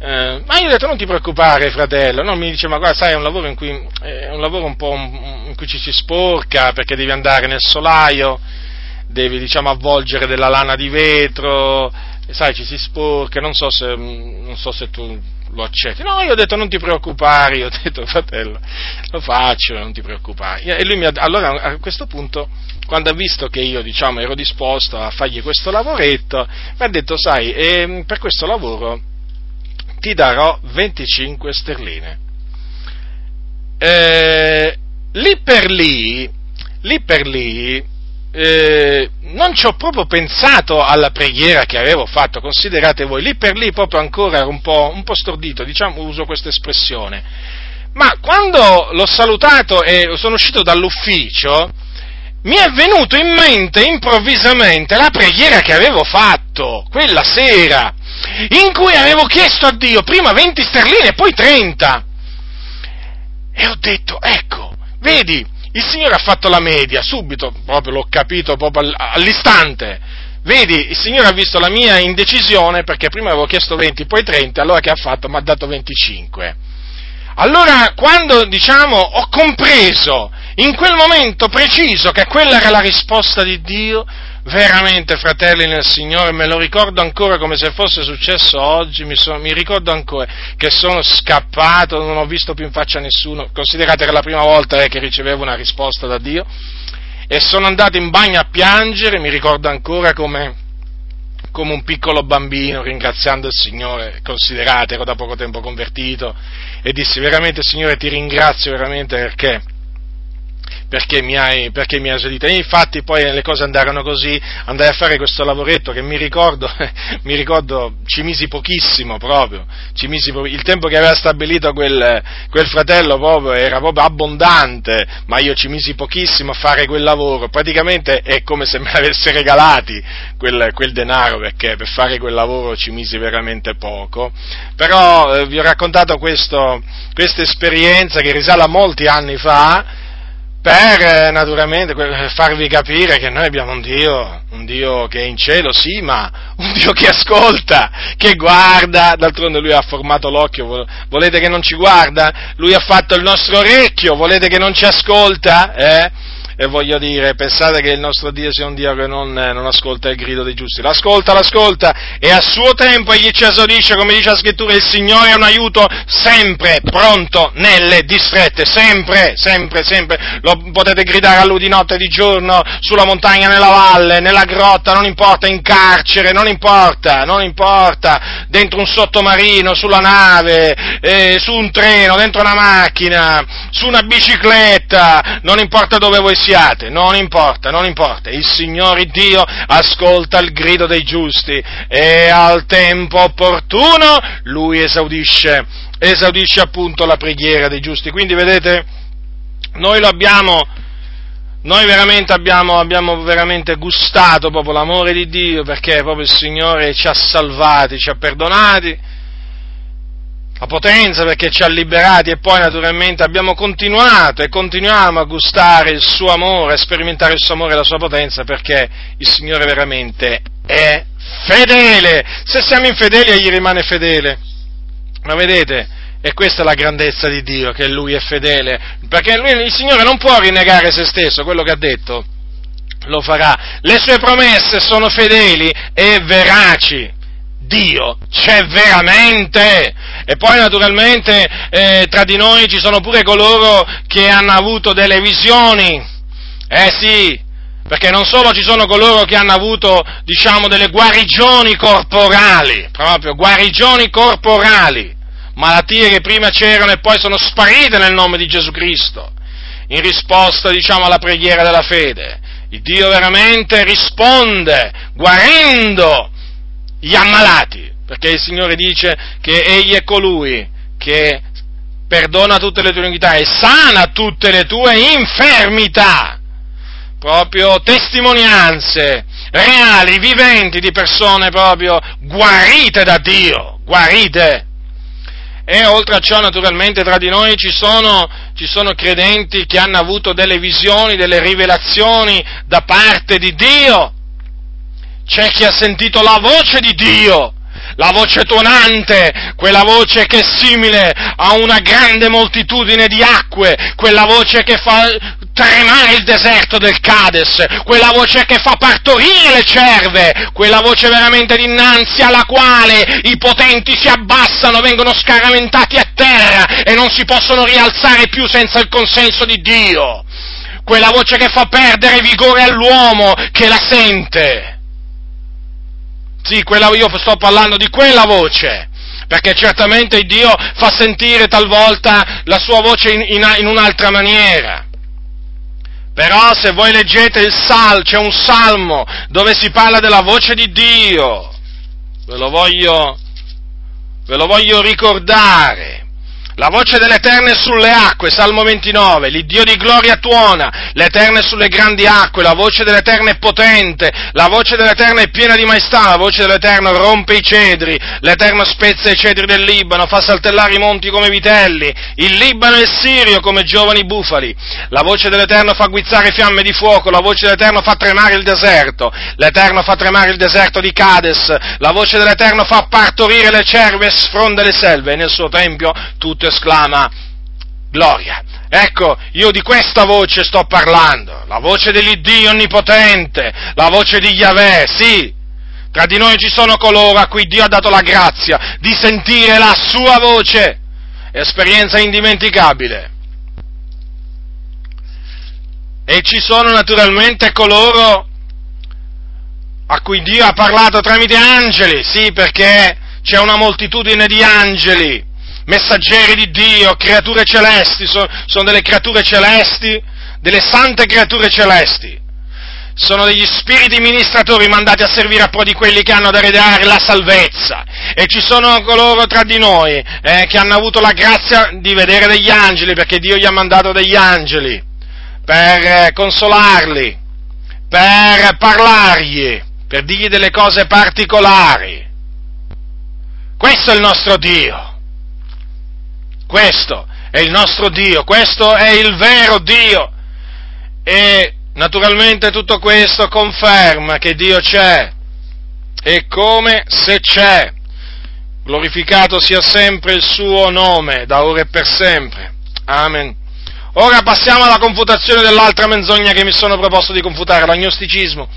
Eh, ma io ho detto non ti preoccupare fratello, no, mi dice ma guarda sai è un lavoro in cui, è un lavoro un po' in cui ci si sporca perché devi andare nel solaio, devi diciamo, avvolgere della lana di vetro, sai, ci si sporca, non so, se, non so se tu lo accetti. No, io ho detto non ti preoccupare, io ho detto fratello, lo faccio, non ti preoccupare. E lui mi ha, allora a questo punto, quando ha visto che io diciamo, ero disposto a fargli questo lavoretto, mi ha detto, sai, eh, per questo lavoro ti darò 25 sterline. Eh, lì per lì, lì per lì, eh, non ci ho proprio pensato alla preghiera che avevo fatto, considerate voi, lì per lì proprio ancora ero un po', un po stordito, diciamo, uso questa espressione, ma quando l'ho salutato e sono uscito dall'ufficio, mi è venuto in mente improvvisamente la preghiera che avevo fatto quella sera, in cui avevo chiesto a Dio prima 20 sterline e poi 30. E ho detto, ecco, vedi, il Signore ha fatto la media, subito, proprio l'ho capito proprio all'istante. Vedi, il Signore ha visto la mia indecisione perché prima avevo chiesto 20, poi 30, allora che ha fatto? Mi ha dato 25. Allora, quando, diciamo, ho compreso in quel momento preciso che quella era la risposta di Dio, veramente fratelli nel Signore, me lo ricordo ancora come se fosse successo oggi, mi, so, mi, ricordo ancora che sono scappato, non ho visto più in faccia nessuno, considerate che era la prima volta eh, che ricevevo una risposta da Dio, e sono andato in bagno a piangere, mi ricordo ancora come come un piccolo bambino ringraziando il Signore, considerate, ero da poco tempo convertito e dissi veramente Signore ti ringrazio veramente perché perché mi hai, perché mi hai esaudito. E infatti poi le cose andarono così, andai a fare questo lavoretto che mi ricordo, mi ricordo ci misi pochissimo proprio, misi, il tempo che aveva stabilito quel, quel fratello proprio era proprio abbondante, ma io ci misi pochissimo a fare quel lavoro, praticamente è come se me l'avesse regalati quel, quel denaro perché per fare quel lavoro ci misi veramente poco, però eh, vi ho raccontato questa esperienza che risale a molti anni fa, per eh, naturalmente farvi capire che noi abbiamo un Dio, un Dio che è in cielo, sì, ma un Dio che ascolta, che guarda, d'altronde Lui ha formato l'occhio, volete che non ci guarda? Lui ha fatto il nostro orecchio, volete che non ci ascolta? Eh? E voglio dire, pensate che il nostro Dio sia un Dio che non, non, ascolta il grido dei giusti, l'ascolta, l'ascolta e a suo tempo egli ci esaudisce, come dice la scrittura, il Signore è un aiuto sempre pronto nelle distrette, sempre, sempre, sempre, lo potete gridare a lui di notte e di giorno, sulla montagna, nella valle, nella grotta, non importa, in carcere, non importa, non importa, dentro un sottomarino, sulla nave, eh, su un treno, dentro una macchina, su una bicicletta, non importa dove voi siete, siate, non importa, non importa, il Signore Dio ascolta il grido dei giusti e al tempo opportuno Lui esaudisce, esaudisce appunto la preghiera dei giusti. Quindi vedete, noi lo abbiamo, noi veramente abbiamo, abbiamo, veramente gustato proprio l'amore di Dio perché proprio il Signore ci ha salvati, ci ha perdonati la potenza perché ci ha liberati e poi naturalmente abbiamo continuato e continuiamo a gustare il suo amore, a sperimentare il suo amore e la sua potenza perché il Signore veramente è fedele. Se siamo infedeli egli rimane fedele. Ma vedete, e questa è la grandezza di Dio, che Lui è fedele, perché lui, il Signore non può rinnegare se stesso, quello che ha detto lo farà. Le sue promesse sono fedeli e veraci. Dio c'è veramente. E poi naturalmente eh, tra di noi ci sono pure coloro che hanno avuto delle visioni. Eh sì, perché non solo ci sono coloro che hanno avuto, diciamo, delle guarigioni corporali, proprio guarigioni corporali, malattie che prima c'erano e poi sono sparite nel nome di Gesù Cristo, in risposta, diciamo, alla preghiera della fede. Il Dio veramente risponde guarendo gli ammalati, perché il Signore dice che Egli è colui che perdona tutte le tue iniquità e sana tutte le tue infermità. Proprio testimonianze reali, viventi di persone proprio guarite da Dio, guarite. E oltre a ciò, naturalmente, tra di noi ci sono, ci sono, credenti che hanno avuto delle visioni, delle rivelazioni da parte di Dio c'è chi ha sentito la voce di Dio, la voce tuonante, quella voce che è simile a una grande moltitudine di acque, quella voce che fa tremare il deserto del Cades, quella voce che fa partorire le cerve, quella voce veramente dinanzi alla quale i potenti si abbassano, vengono scaramentati a terra e non si possono rialzare più senza il consenso di Dio, quella voce che fa perdere vigore all'uomo che la sente. Sì, quella, io sto parlando di quella voce, perché certamente Dio fa sentire talvolta la sua voce in, in, in un'altra maniera. Però se voi leggete il Sal, c'è un salmo dove si parla della voce di Dio, ve lo voglio, ve lo voglio ricordare. La voce dell'Eterno è sulle acque, Salmo 29, l'Iddio di gloria tuona, l'Eterno è sulle grandi acque, la voce dell'Eterno è potente, la voce dell'Eterno è piena di maestà, la voce dell'Eterno rompe i cedri, l'Eterno spezza i cedri del Libano, fa saltellare i monti come vitelli, il Libano e il Sirio come giovani bufali, la voce dell'Eterno fa guizzare fiamme di fuoco, la voce dell'Eterno fa tremare il deserto, l'Eterno fa tremare il deserto di Cades, la voce dell'Eterno fa partorire le cerve e sfronda le selve, e nel suo tempio tutto esclama gloria. Ecco, io di questa voce sto parlando, la voce dell'Iddio onnipotente, la voce di Yahweh, sì. Tra di noi ci sono coloro a cui Dio ha dato la grazia di sentire la sua voce, esperienza indimenticabile. E ci sono naturalmente coloro a cui Dio ha parlato tramite angeli, sì, perché c'è una moltitudine di angeli messaggeri di Dio, creature celesti, sono, sono delle creature celesti, delle sante creature celesti. Sono degli spiriti ministratori mandati a servire a pro di quelli che hanno da redare la salvezza. E ci sono coloro tra di noi eh, che hanno avuto la grazia di vedere degli angeli, perché Dio gli ha mandato degli angeli per eh, consolarli, per parlargli, per dirgli delle cose particolari. Questo è il nostro Dio. Questo è il nostro Dio, questo è il vero Dio. E naturalmente tutto questo conferma che Dio c'è. E come se c'è. Glorificato sia sempre il suo nome, da ora e per sempre. Amen. Ora passiamo alla confutazione dell'altra menzogna che mi sono proposto di confutare, l'agnosticismo.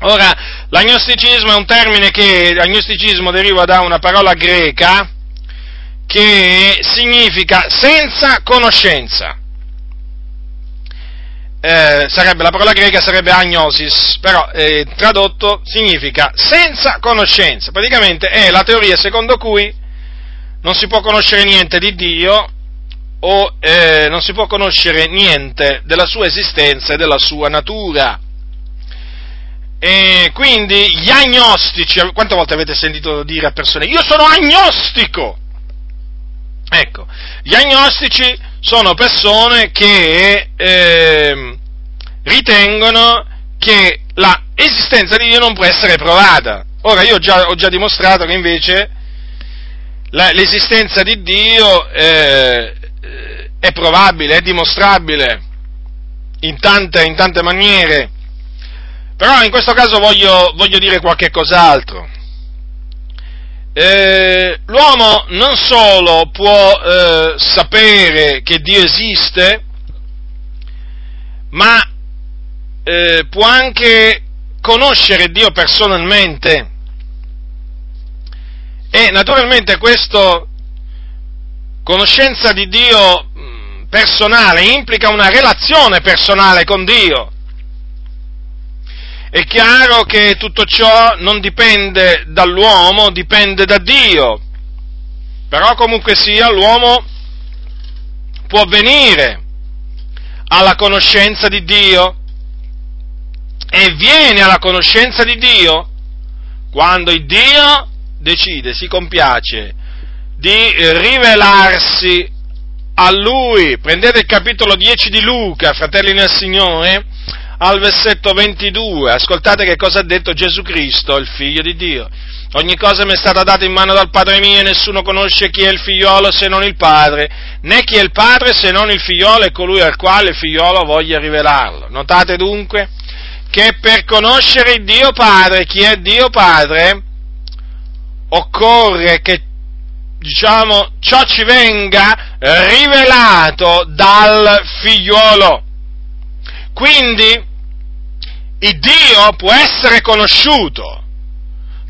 Ora, l'agnosticismo è un termine che, l'agnosticismo deriva da una parola greca, che significa senza conoscenza. Eh, sarebbe, la parola greca sarebbe agnosis, però eh, tradotto significa senza conoscenza. Praticamente è la teoria secondo cui non si può conoscere niente di Dio o eh, non si può conoscere niente della sua esistenza e della sua natura. E quindi gli agnostici, quante volte avete sentito dire a persone, io sono agnostico? Ecco, gli agnostici sono persone che eh, ritengono che la esistenza di Dio non può essere provata. Ora, io ho già, ho già dimostrato che invece la, l'esistenza di Dio eh, è provabile, è dimostrabile in tante, in tante maniere. Però in questo caso voglio, voglio dire qualche cos'altro eh, l'uomo non solo può eh, sapere che Dio esiste, ma eh, può anche conoscere Dio personalmente. E naturalmente questa conoscenza di Dio personale implica una relazione personale con Dio. È chiaro che tutto ciò non dipende dall'uomo, dipende da Dio. Però comunque sia l'uomo può venire alla conoscenza di Dio e viene alla conoscenza di Dio quando il Dio decide, si compiace di rivelarsi a Lui. Prendete il capitolo 10 di Luca, fratelli nel Signore, al versetto 22, ascoltate che cosa ha detto Gesù Cristo, il figlio di Dio. Ogni cosa mi è stata data in mano dal Padre mio e nessuno conosce chi è il figliolo se non il Padre, né chi è il Padre se non il figliolo e colui al quale il figliolo voglia rivelarlo. Notate dunque che per conoscere Dio Padre, chi è Dio Padre, occorre che diciamo, ciò ci venga rivelato dal figliolo. Quindi il Dio può essere conosciuto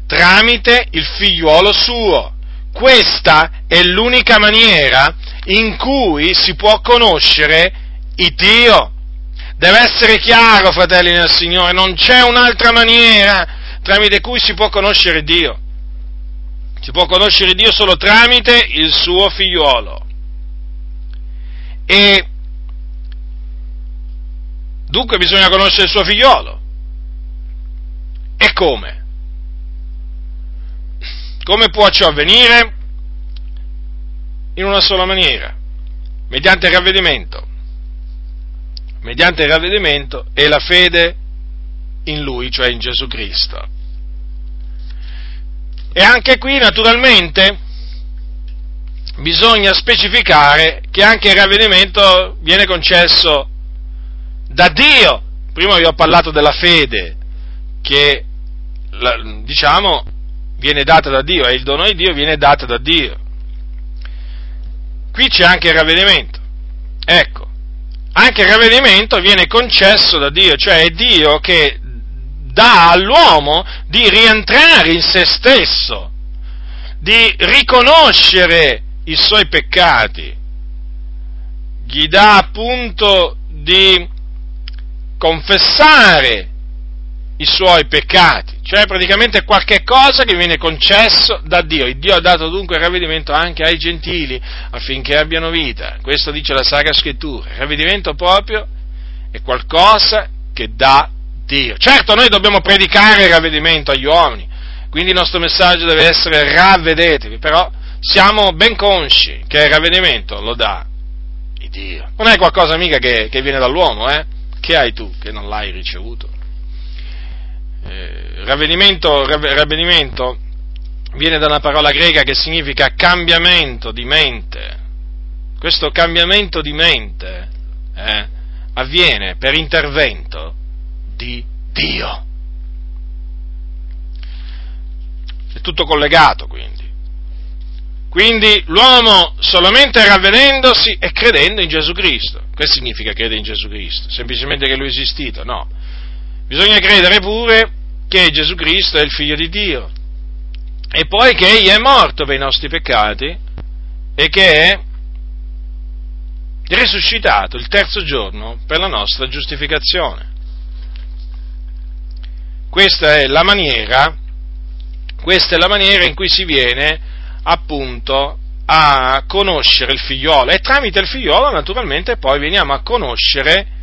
tramite il figliuolo suo. Questa è l'unica maniera in cui si può conoscere il Dio. Deve essere chiaro, fratelli del Signore, non c'è un'altra maniera tramite cui si può conoscere Dio. Si può conoscere Dio solo tramite il suo figliuolo. E dunque bisogna conoscere il suo figliolo. E come? Come può ciò avvenire? In una sola maniera, mediante il ravvedimento. Mediante il ravvedimento e la fede in Lui, cioè in Gesù Cristo. E anche qui, naturalmente, bisogna specificare che anche il ravvedimento viene concesso da Dio. Prima vi ho parlato della fede, che diciamo viene data da Dio, e il dono di Dio viene dato da Dio. Qui c'è anche il ravvedimento. ecco, anche il ravvedimento viene concesso da Dio, cioè è Dio che dà all'uomo di rientrare in se stesso, di riconoscere i suoi peccati, gli dà appunto di confessare i suoi peccati, cioè praticamente qualche cosa che viene concesso da Dio. Il Dio ha dato dunque il ravvedimento anche ai gentili affinché abbiano vita. Questo dice la Sacra Scrittura. Il ravvedimento proprio è qualcosa che dà Dio. Certo, noi dobbiamo predicare il ravvedimento agli uomini, quindi il nostro messaggio deve essere ravvedetevi, però siamo ben consci che il ravvedimento lo dà Dio. Non è qualcosa mica che, che viene dall'uomo, eh? Che hai tu che non l'hai ricevuto? Eh, ravvedimento, ravvedimento viene da una parola greca che significa cambiamento di mente. Questo cambiamento di mente eh, avviene per intervento di Dio. È tutto collegato quindi. Quindi l'uomo solamente ravvedendosi e credendo in Gesù Cristo. Questo significa credere in Gesù Cristo? Semplicemente che lui è esistito? No. Bisogna credere pure che Gesù Cristo è il figlio di Dio e poi che egli è morto per i nostri peccati e che è risuscitato il terzo giorno per la nostra giustificazione. Questa è la maniera, questa è la maniera in cui si viene appunto a conoscere il figliolo e tramite il figliolo naturalmente poi veniamo a conoscere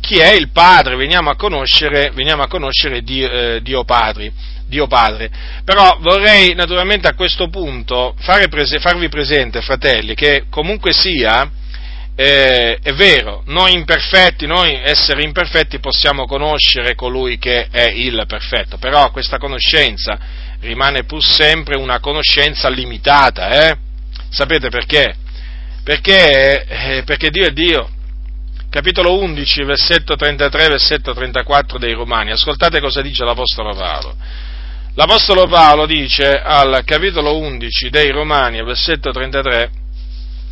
chi è il Padre, veniamo a conoscere, veniamo a conoscere Dio, eh, Dio, Padre, Dio, Padre. Però vorrei naturalmente a questo punto prese, farvi presente, fratelli, che comunque sia, eh, è vero, noi imperfetti, noi esseri imperfetti possiamo conoscere colui che è il perfetto, però questa conoscenza rimane pur sempre una conoscenza limitata, eh? Sapete perché? Perché, eh, perché Dio è Dio. Capitolo 11, versetto 33, versetto 34 dei Romani. Ascoltate cosa dice l'Apostolo Paolo. L'Apostolo Paolo dice al capitolo 11 dei Romani, versetto 33,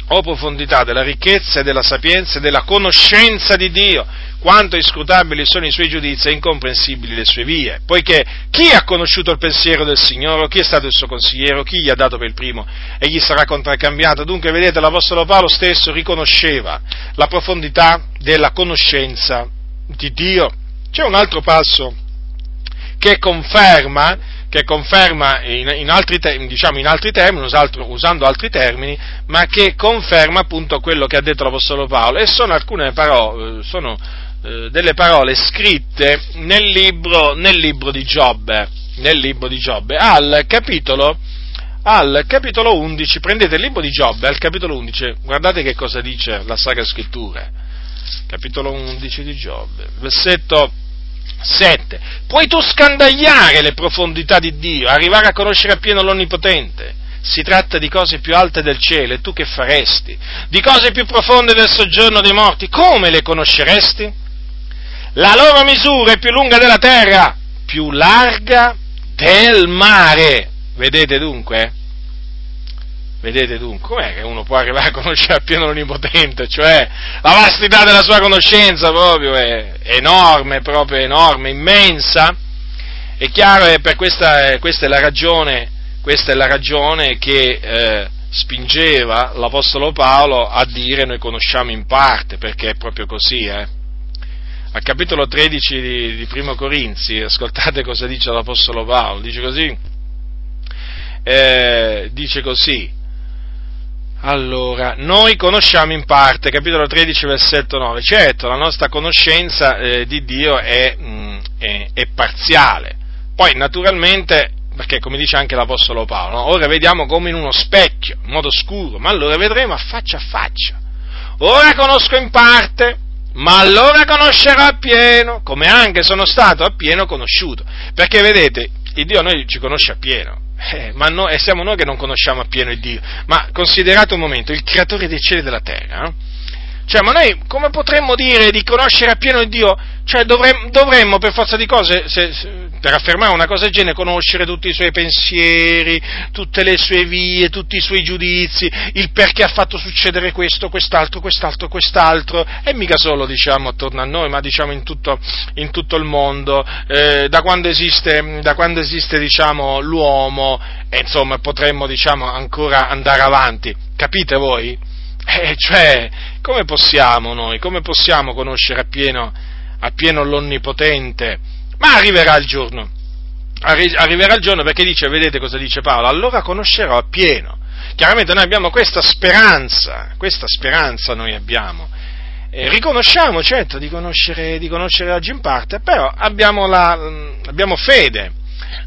o profondità della ricchezza e della sapienza e della conoscenza di Dio, quanto inscrutabili sono i suoi giudizi e incomprensibili le sue vie, poiché chi ha conosciuto il pensiero del Signore, chi è stato il suo consigliero, chi gli ha dato per primo e gli sarà contraccambiato. Dunque, vedete, l'Apostolo Paolo stesso riconosceva la profondità della conoscenza di Dio. C'è un altro passo che conferma che conferma in, in, altri, diciamo in altri, termini, usando altri termini, ma che conferma appunto quello che ha detto l'Apostolo Paolo. E sono alcune parole, sono eh, delle parole scritte nel libro, nel libro di Giobbe, nel libro di Giobbe, al capitolo, al capitolo 11, prendete il libro di Giobbe, al capitolo 11, guardate che cosa dice la Sacra Scrittura, capitolo 11 di Giobbe, versetto 7. Puoi tu scandagliare le profondità di Dio, arrivare a conoscere appieno l'Onnipotente. Si tratta di cose più alte del cielo e tu che faresti? Di cose più profonde del soggiorno dei morti, come le conosceresti? La loro misura è più lunga della terra, più larga del mare. Vedete dunque? Vedete dunque, com'è che uno può arrivare a conoscere appieno l'Onnipotente? Cioè, la vastità della sua conoscenza proprio è enorme, proprio enorme, immensa. È chiaro che per questa, questa, è la ragione, questa è la ragione che eh, spingeva l'Apostolo Paolo a dire noi conosciamo in parte, perché è proprio così, eh. Al capitolo 13 di, di Primo Corinzi, ascoltate cosa dice l'Apostolo Paolo, dice così, eh, dice così, allora, noi conosciamo in parte, capitolo 13, versetto 9. Certo, la nostra conoscenza eh, di Dio è, mh, mm, è, è, parziale. Poi, naturalmente, perché come dice anche l'Apostolo Paolo, no? ora vediamo come in uno specchio, in modo scuro, ma allora vedremo a faccia a faccia. Ora conosco in parte, ma allora conoscerò appieno, come anche sono stato appieno conosciuto. Perché vedete, il Dio noi ci conosce appieno eh, ma no, e siamo noi che non conosciamo appieno il Dio. Ma considerate un momento, il creatore dei cieli e della terra. Eh? Cioè, ma noi come potremmo dire di conoscere appieno Dio? Cioè, dovremmo, dovremmo per forza di cose, se, se, per affermare una cosa del genere, conoscere tutti i suoi pensieri, tutte le sue vie, tutti i suoi giudizi, il perché ha fatto succedere questo, quest'altro, quest'altro, quest'altro, e mica solo, diciamo, attorno a noi, ma diciamo in tutto, in tutto il mondo, eh, da quando esiste, da quando esiste diciamo, l'uomo, e insomma potremmo, diciamo, ancora andare avanti. Capite voi? Eh, cioè, come possiamo noi, come possiamo conoscere appieno, appieno l'Onnipotente? Ma arriverà il giorno, arriverà il giorno perché dice, vedete cosa dice Paolo, allora conoscerò appieno. Chiaramente noi abbiamo questa speranza, questa speranza noi abbiamo. Eh, riconosciamo certo di conoscere, di conoscere oggi in parte, però abbiamo, la, abbiamo fede,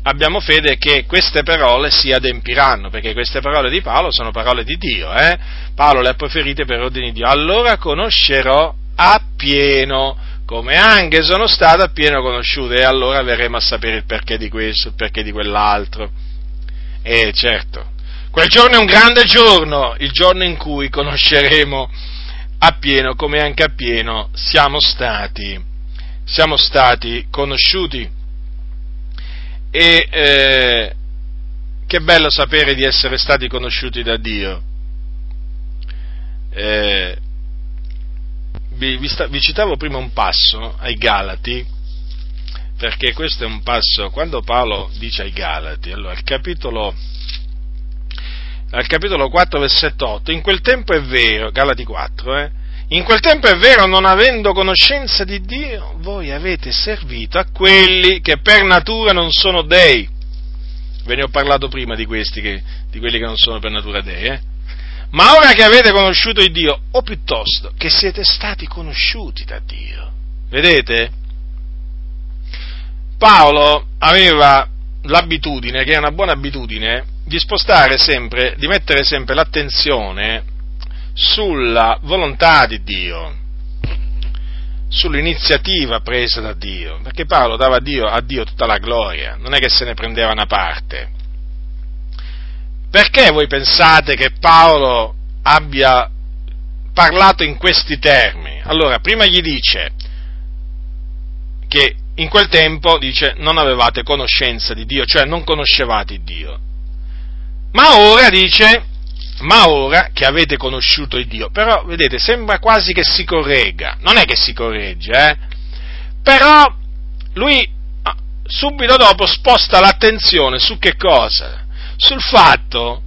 abbiamo fede che queste parole si adempiranno, perché queste parole di Paolo sono parole di Dio, eh? Paolo le ha preferite per ordine di Dio. Allora conoscerò appieno come anche sono state appieno conosciute, e allora verremo a sapere il perché di questo, il perché di quell'altro. E certo, quel giorno è un grande giorno, il giorno in cui conosceremo appieno come anche appieno siamo stati, siamo stati conosciuti. E eh, che bello sapere di essere stati conosciuti da Dio. Eh, vi, vi, sta, vi citavo prima un passo ai Galati, perché questo è un passo, quando Paolo dice ai Galati, allora il capitolo, al capitolo 4, versetto 8, in quel tempo è vero, Galati 4, eh, in quel tempo è vero, non avendo conoscenza di Dio, voi avete servito a quelli che per natura non sono dei. Ve ne ho parlato prima di questi, che, di quelli che non sono per natura dei, eh? Ma ora che avete conosciuto il Dio, o piuttosto che siete stati conosciuti da Dio, vedete? Paolo aveva l'abitudine, che è una buona abitudine, di spostare sempre, di mettere sempre l'attenzione sulla volontà di Dio, sull'iniziativa presa da Dio, perché Paolo dava a Dio, a Dio tutta la gloria, non è che se ne prendeva una parte. Perché voi pensate che Paolo abbia parlato in questi termini? Allora, prima gli dice che in quel tempo, dice, non avevate conoscenza di Dio, cioè non conoscevate Dio. Ma ora dice, ma ora che avete conosciuto il Dio, però vedete, sembra quasi che si corregga, non è che si corregge, eh? Però lui ah, subito dopo sposta l'attenzione su che cosa? sul fatto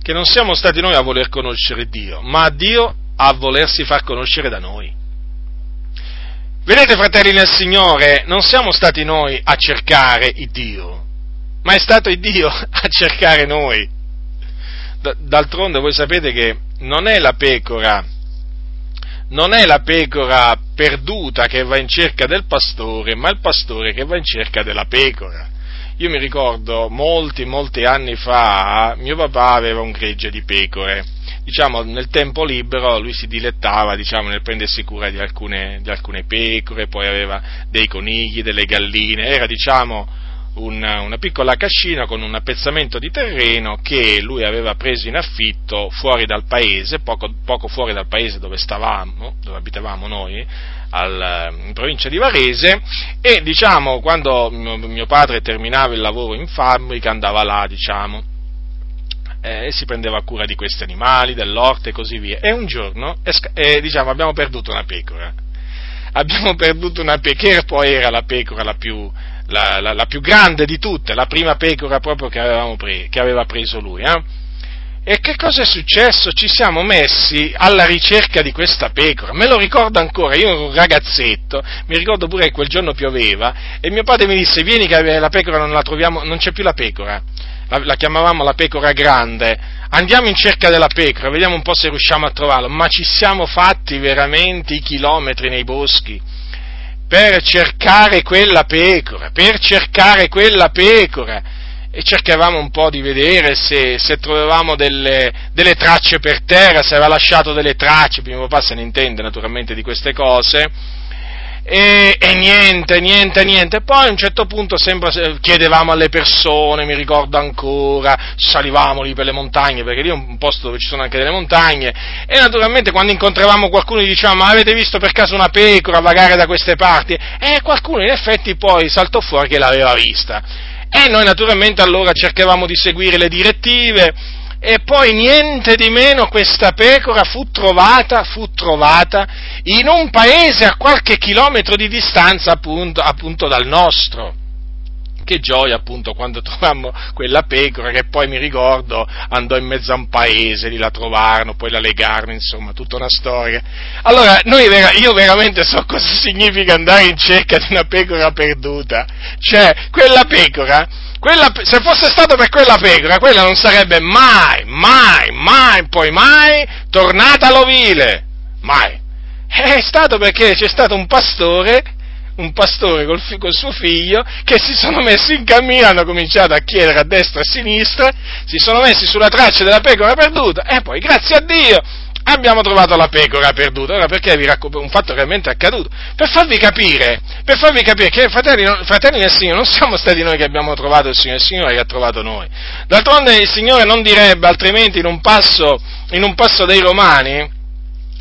che non siamo stati noi a voler conoscere Dio, ma Dio a volersi far conoscere da noi. Vedete, fratelli nel Signore, non siamo stati noi a cercare il Dio, ma è stato il Dio a cercare noi. D'altronde voi sapete che non è la pecora, non è la pecora perduta che va in cerca del pastore, ma il pastore che va in cerca della pecora. Io mi ricordo molti, molti anni fa, mio papà aveva un gregge di pecore. Diciamo, nel tempo libero lui si dilettava, diciamo, nel prendersi cura di alcune, di alcune pecore, poi aveva dei conigli, delle galline, era, diciamo, una, una, piccola cascina con un appezzamento di terreno che lui aveva preso in affitto fuori dal paese, poco, poco fuori dal paese dove stavamo, dove abitavamo noi, al, in provincia di Varese. E diciamo quando mio padre terminava il lavoro in fabbrica andava là diciamo eh, si prendeva cura di questi animali, dell'orte e così via. E un giorno eh, diciamo abbiamo perduto una pecora. Abbiamo perduto una pecora poi era la pecora la più, la, la, la più, grande di tutte la prima pecora proprio che, pre, che aveva preso lui eh? E che cosa è successo? Ci siamo messi alla ricerca di questa pecora. Me lo ricordo ancora, io ero un ragazzetto, mi ricordo pure che quel giorno pioveva e mio padre mi disse vieni che la pecora non la troviamo, non c'è più la pecora. La, la chiamavamo la pecora grande. Andiamo in cerca della pecora, vediamo un po' se riusciamo a trovarla. Ma ci siamo fatti veramente i chilometri nei boschi per cercare quella pecora, per cercare quella pecora. E cercavamo un po' di vedere se, se trovavamo delle, delle, tracce per terra, se aveva lasciato delle tracce, mio papà se ne intende naturalmente di queste cose, e, e, niente, niente, niente. Poi a un certo punto sembra, chiedevamo alle persone, mi ricordo ancora, salivamo lì per le montagne, perché lì è un posto dove ci sono anche delle montagne, e naturalmente quando incontravamo qualcuno gli dicevamo, ma avete visto per caso una pecora vagare da queste parti? E qualcuno in effetti poi saltò fuori che l'aveva vista. E noi naturalmente allora cercavamo di seguire le direttive, e poi niente di meno questa pecora fu trovata, fu trovata in un paese a qualche chilometro di distanza appunto, appunto dal nostro che gioia appunto quando trovammo quella pecora che poi mi ricordo andò in mezzo a un paese, lì la trovarono, poi la legarono, insomma, tutta una storia. Allora, io veramente so cosa significa andare in cerca di una pecora perduta. Cioè, quella pecora quella, se fosse stato per quella pecora, quella non sarebbe mai, mai, mai, poi mai tornata all'ovile. Mai. È stato perché c'è stato un pastore, un pastore col, col, suo figlio, che si sono messi in cammino, hanno cominciato a chiedere a destra e a sinistra, si sono messi sulla traccia della pecora perduta e poi, grazie a Dio, abbiamo trovato la pecora perduta. Ora perché vi racconto un fatto realmente accaduto? Per farvi capire, per farvi capire che fratelli, fratelli nel Signore non siamo stati noi che abbiamo trovato il Signore, il Signore che ha trovato noi. D'altronde il Signore non direbbe altrimenti in un passo, in un passo dei Romani,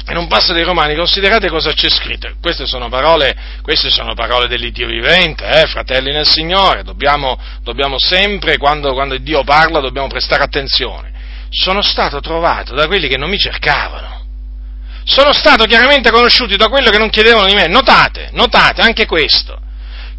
in un passo dei Romani, considerate cosa c'è scritto. Queste sono parole, queste sono parole dell'Iddio vivente, eh, fratelli nel Signore. Dobbiamo, dobbiamo sempre, quando, quando Dio parla, dobbiamo prestare attenzione sono stato trovato da quelli che non mi cercavano. Sono stato chiaramente conosciuto da quelli che non chiedevano di me. Notate, notate anche questo.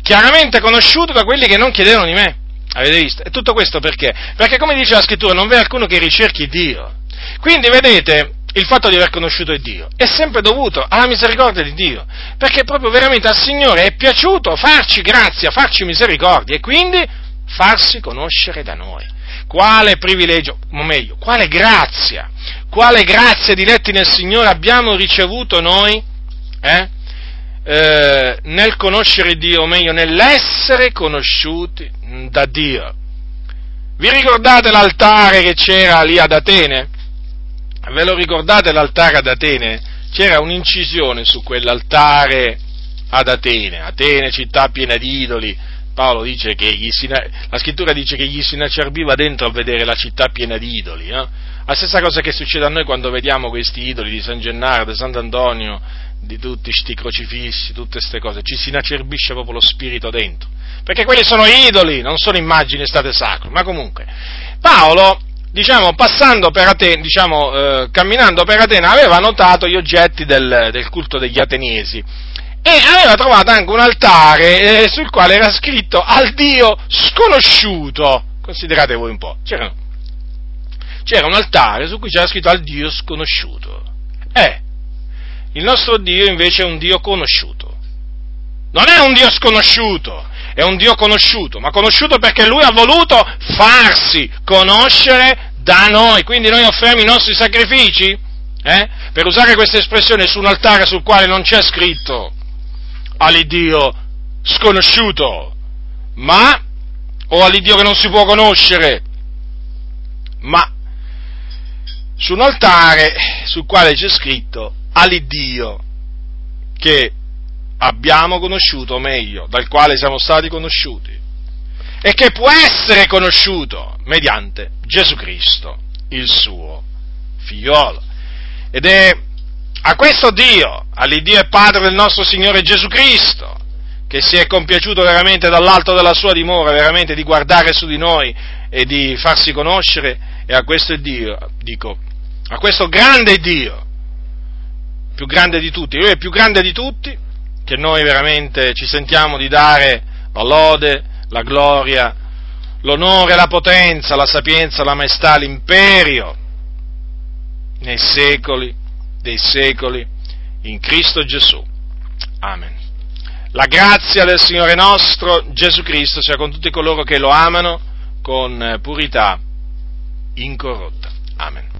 Chiaramente conosciuto da quelli che non chiedevano di me. Avete visto? E tutto questo perché? Perché come dice la scrittura, non v'è alcuno che ricerchi Dio. Quindi vedete, il fatto di aver conosciuto Dio è sempre dovuto alla misericordia di Dio, perché proprio veramente al Signore è piaciuto farci grazia, farci misericordia e quindi farsi conoscere da noi. Quale privilegio, o meglio, quale grazia, quale grazia diletti nel Signore abbiamo ricevuto noi eh? Eh, nel conoscere Dio, o meglio, nell'essere conosciuti da Dio. Vi ricordate l'altare che c'era lì ad Atene? Ve lo ricordate l'altare ad Atene? C'era un'incisione su quell'altare ad Atene, Atene città piena di idoli, Paolo dice che gli si, la scrittura dice che gli si inacerbiva dentro a vedere la città piena di idoli. No? La stessa cosa che succede a noi quando vediamo questi idoli di San Gennaro, di Sant'Antonio, di tutti questi crocifissi, tutte queste cose, ci si inacerbisce proprio lo spirito dentro. Perché quelli sono idoli, non sono immagini state sacre. Ma comunque, Paolo, diciamo, passando per Atene, diciamo, eh, camminando per Atene, aveva notato gli oggetti del, del culto degli ateniesi e aveva trovato anche un altare eh, sul quale era scritto al Dio sconosciuto. Considerate voi un po', c'era, c'era un altare su cui c'era scritto al Dio sconosciuto. Eh, il nostro Dio invece è un Dio conosciuto. Non è un Dio sconosciuto, è un Dio conosciuto, ma conosciuto perché Lui ha voluto farsi conoscere da noi. Quindi noi offriamo i nostri sacrifici, eh, per usare questa espressione, su un altare sul quale non c'è scritto all'Iddio sconosciuto, ma, o all'Iddio che non si può conoscere, ma su un altare sul quale c'è scritto all'Iddio che abbiamo conosciuto, o meglio, dal quale siamo stati conosciuti, e che può essere conosciuto mediante Gesù Cristo, il suo figliolo. Ed è a questo Dio, all'Iddio e Padre del nostro Signore Gesù Cristo, che si è compiaciuto veramente dall'alto della sua dimora, veramente di guardare su di noi e di farsi conoscere, e a questo Dio, dico, a questo grande Dio, più grande di tutti, lui è più grande di tutti, che noi veramente ci sentiamo di dare la lode, la gloria, l'onore, la potenza, la sapienza, la maestà, l'imperio nei secoli dei secoli, in Cristo Gesù. Amen. La grazia del Signore nostro Gesù Cristo sia con tutti coloro che lo amano con purità incorrotta. Amen.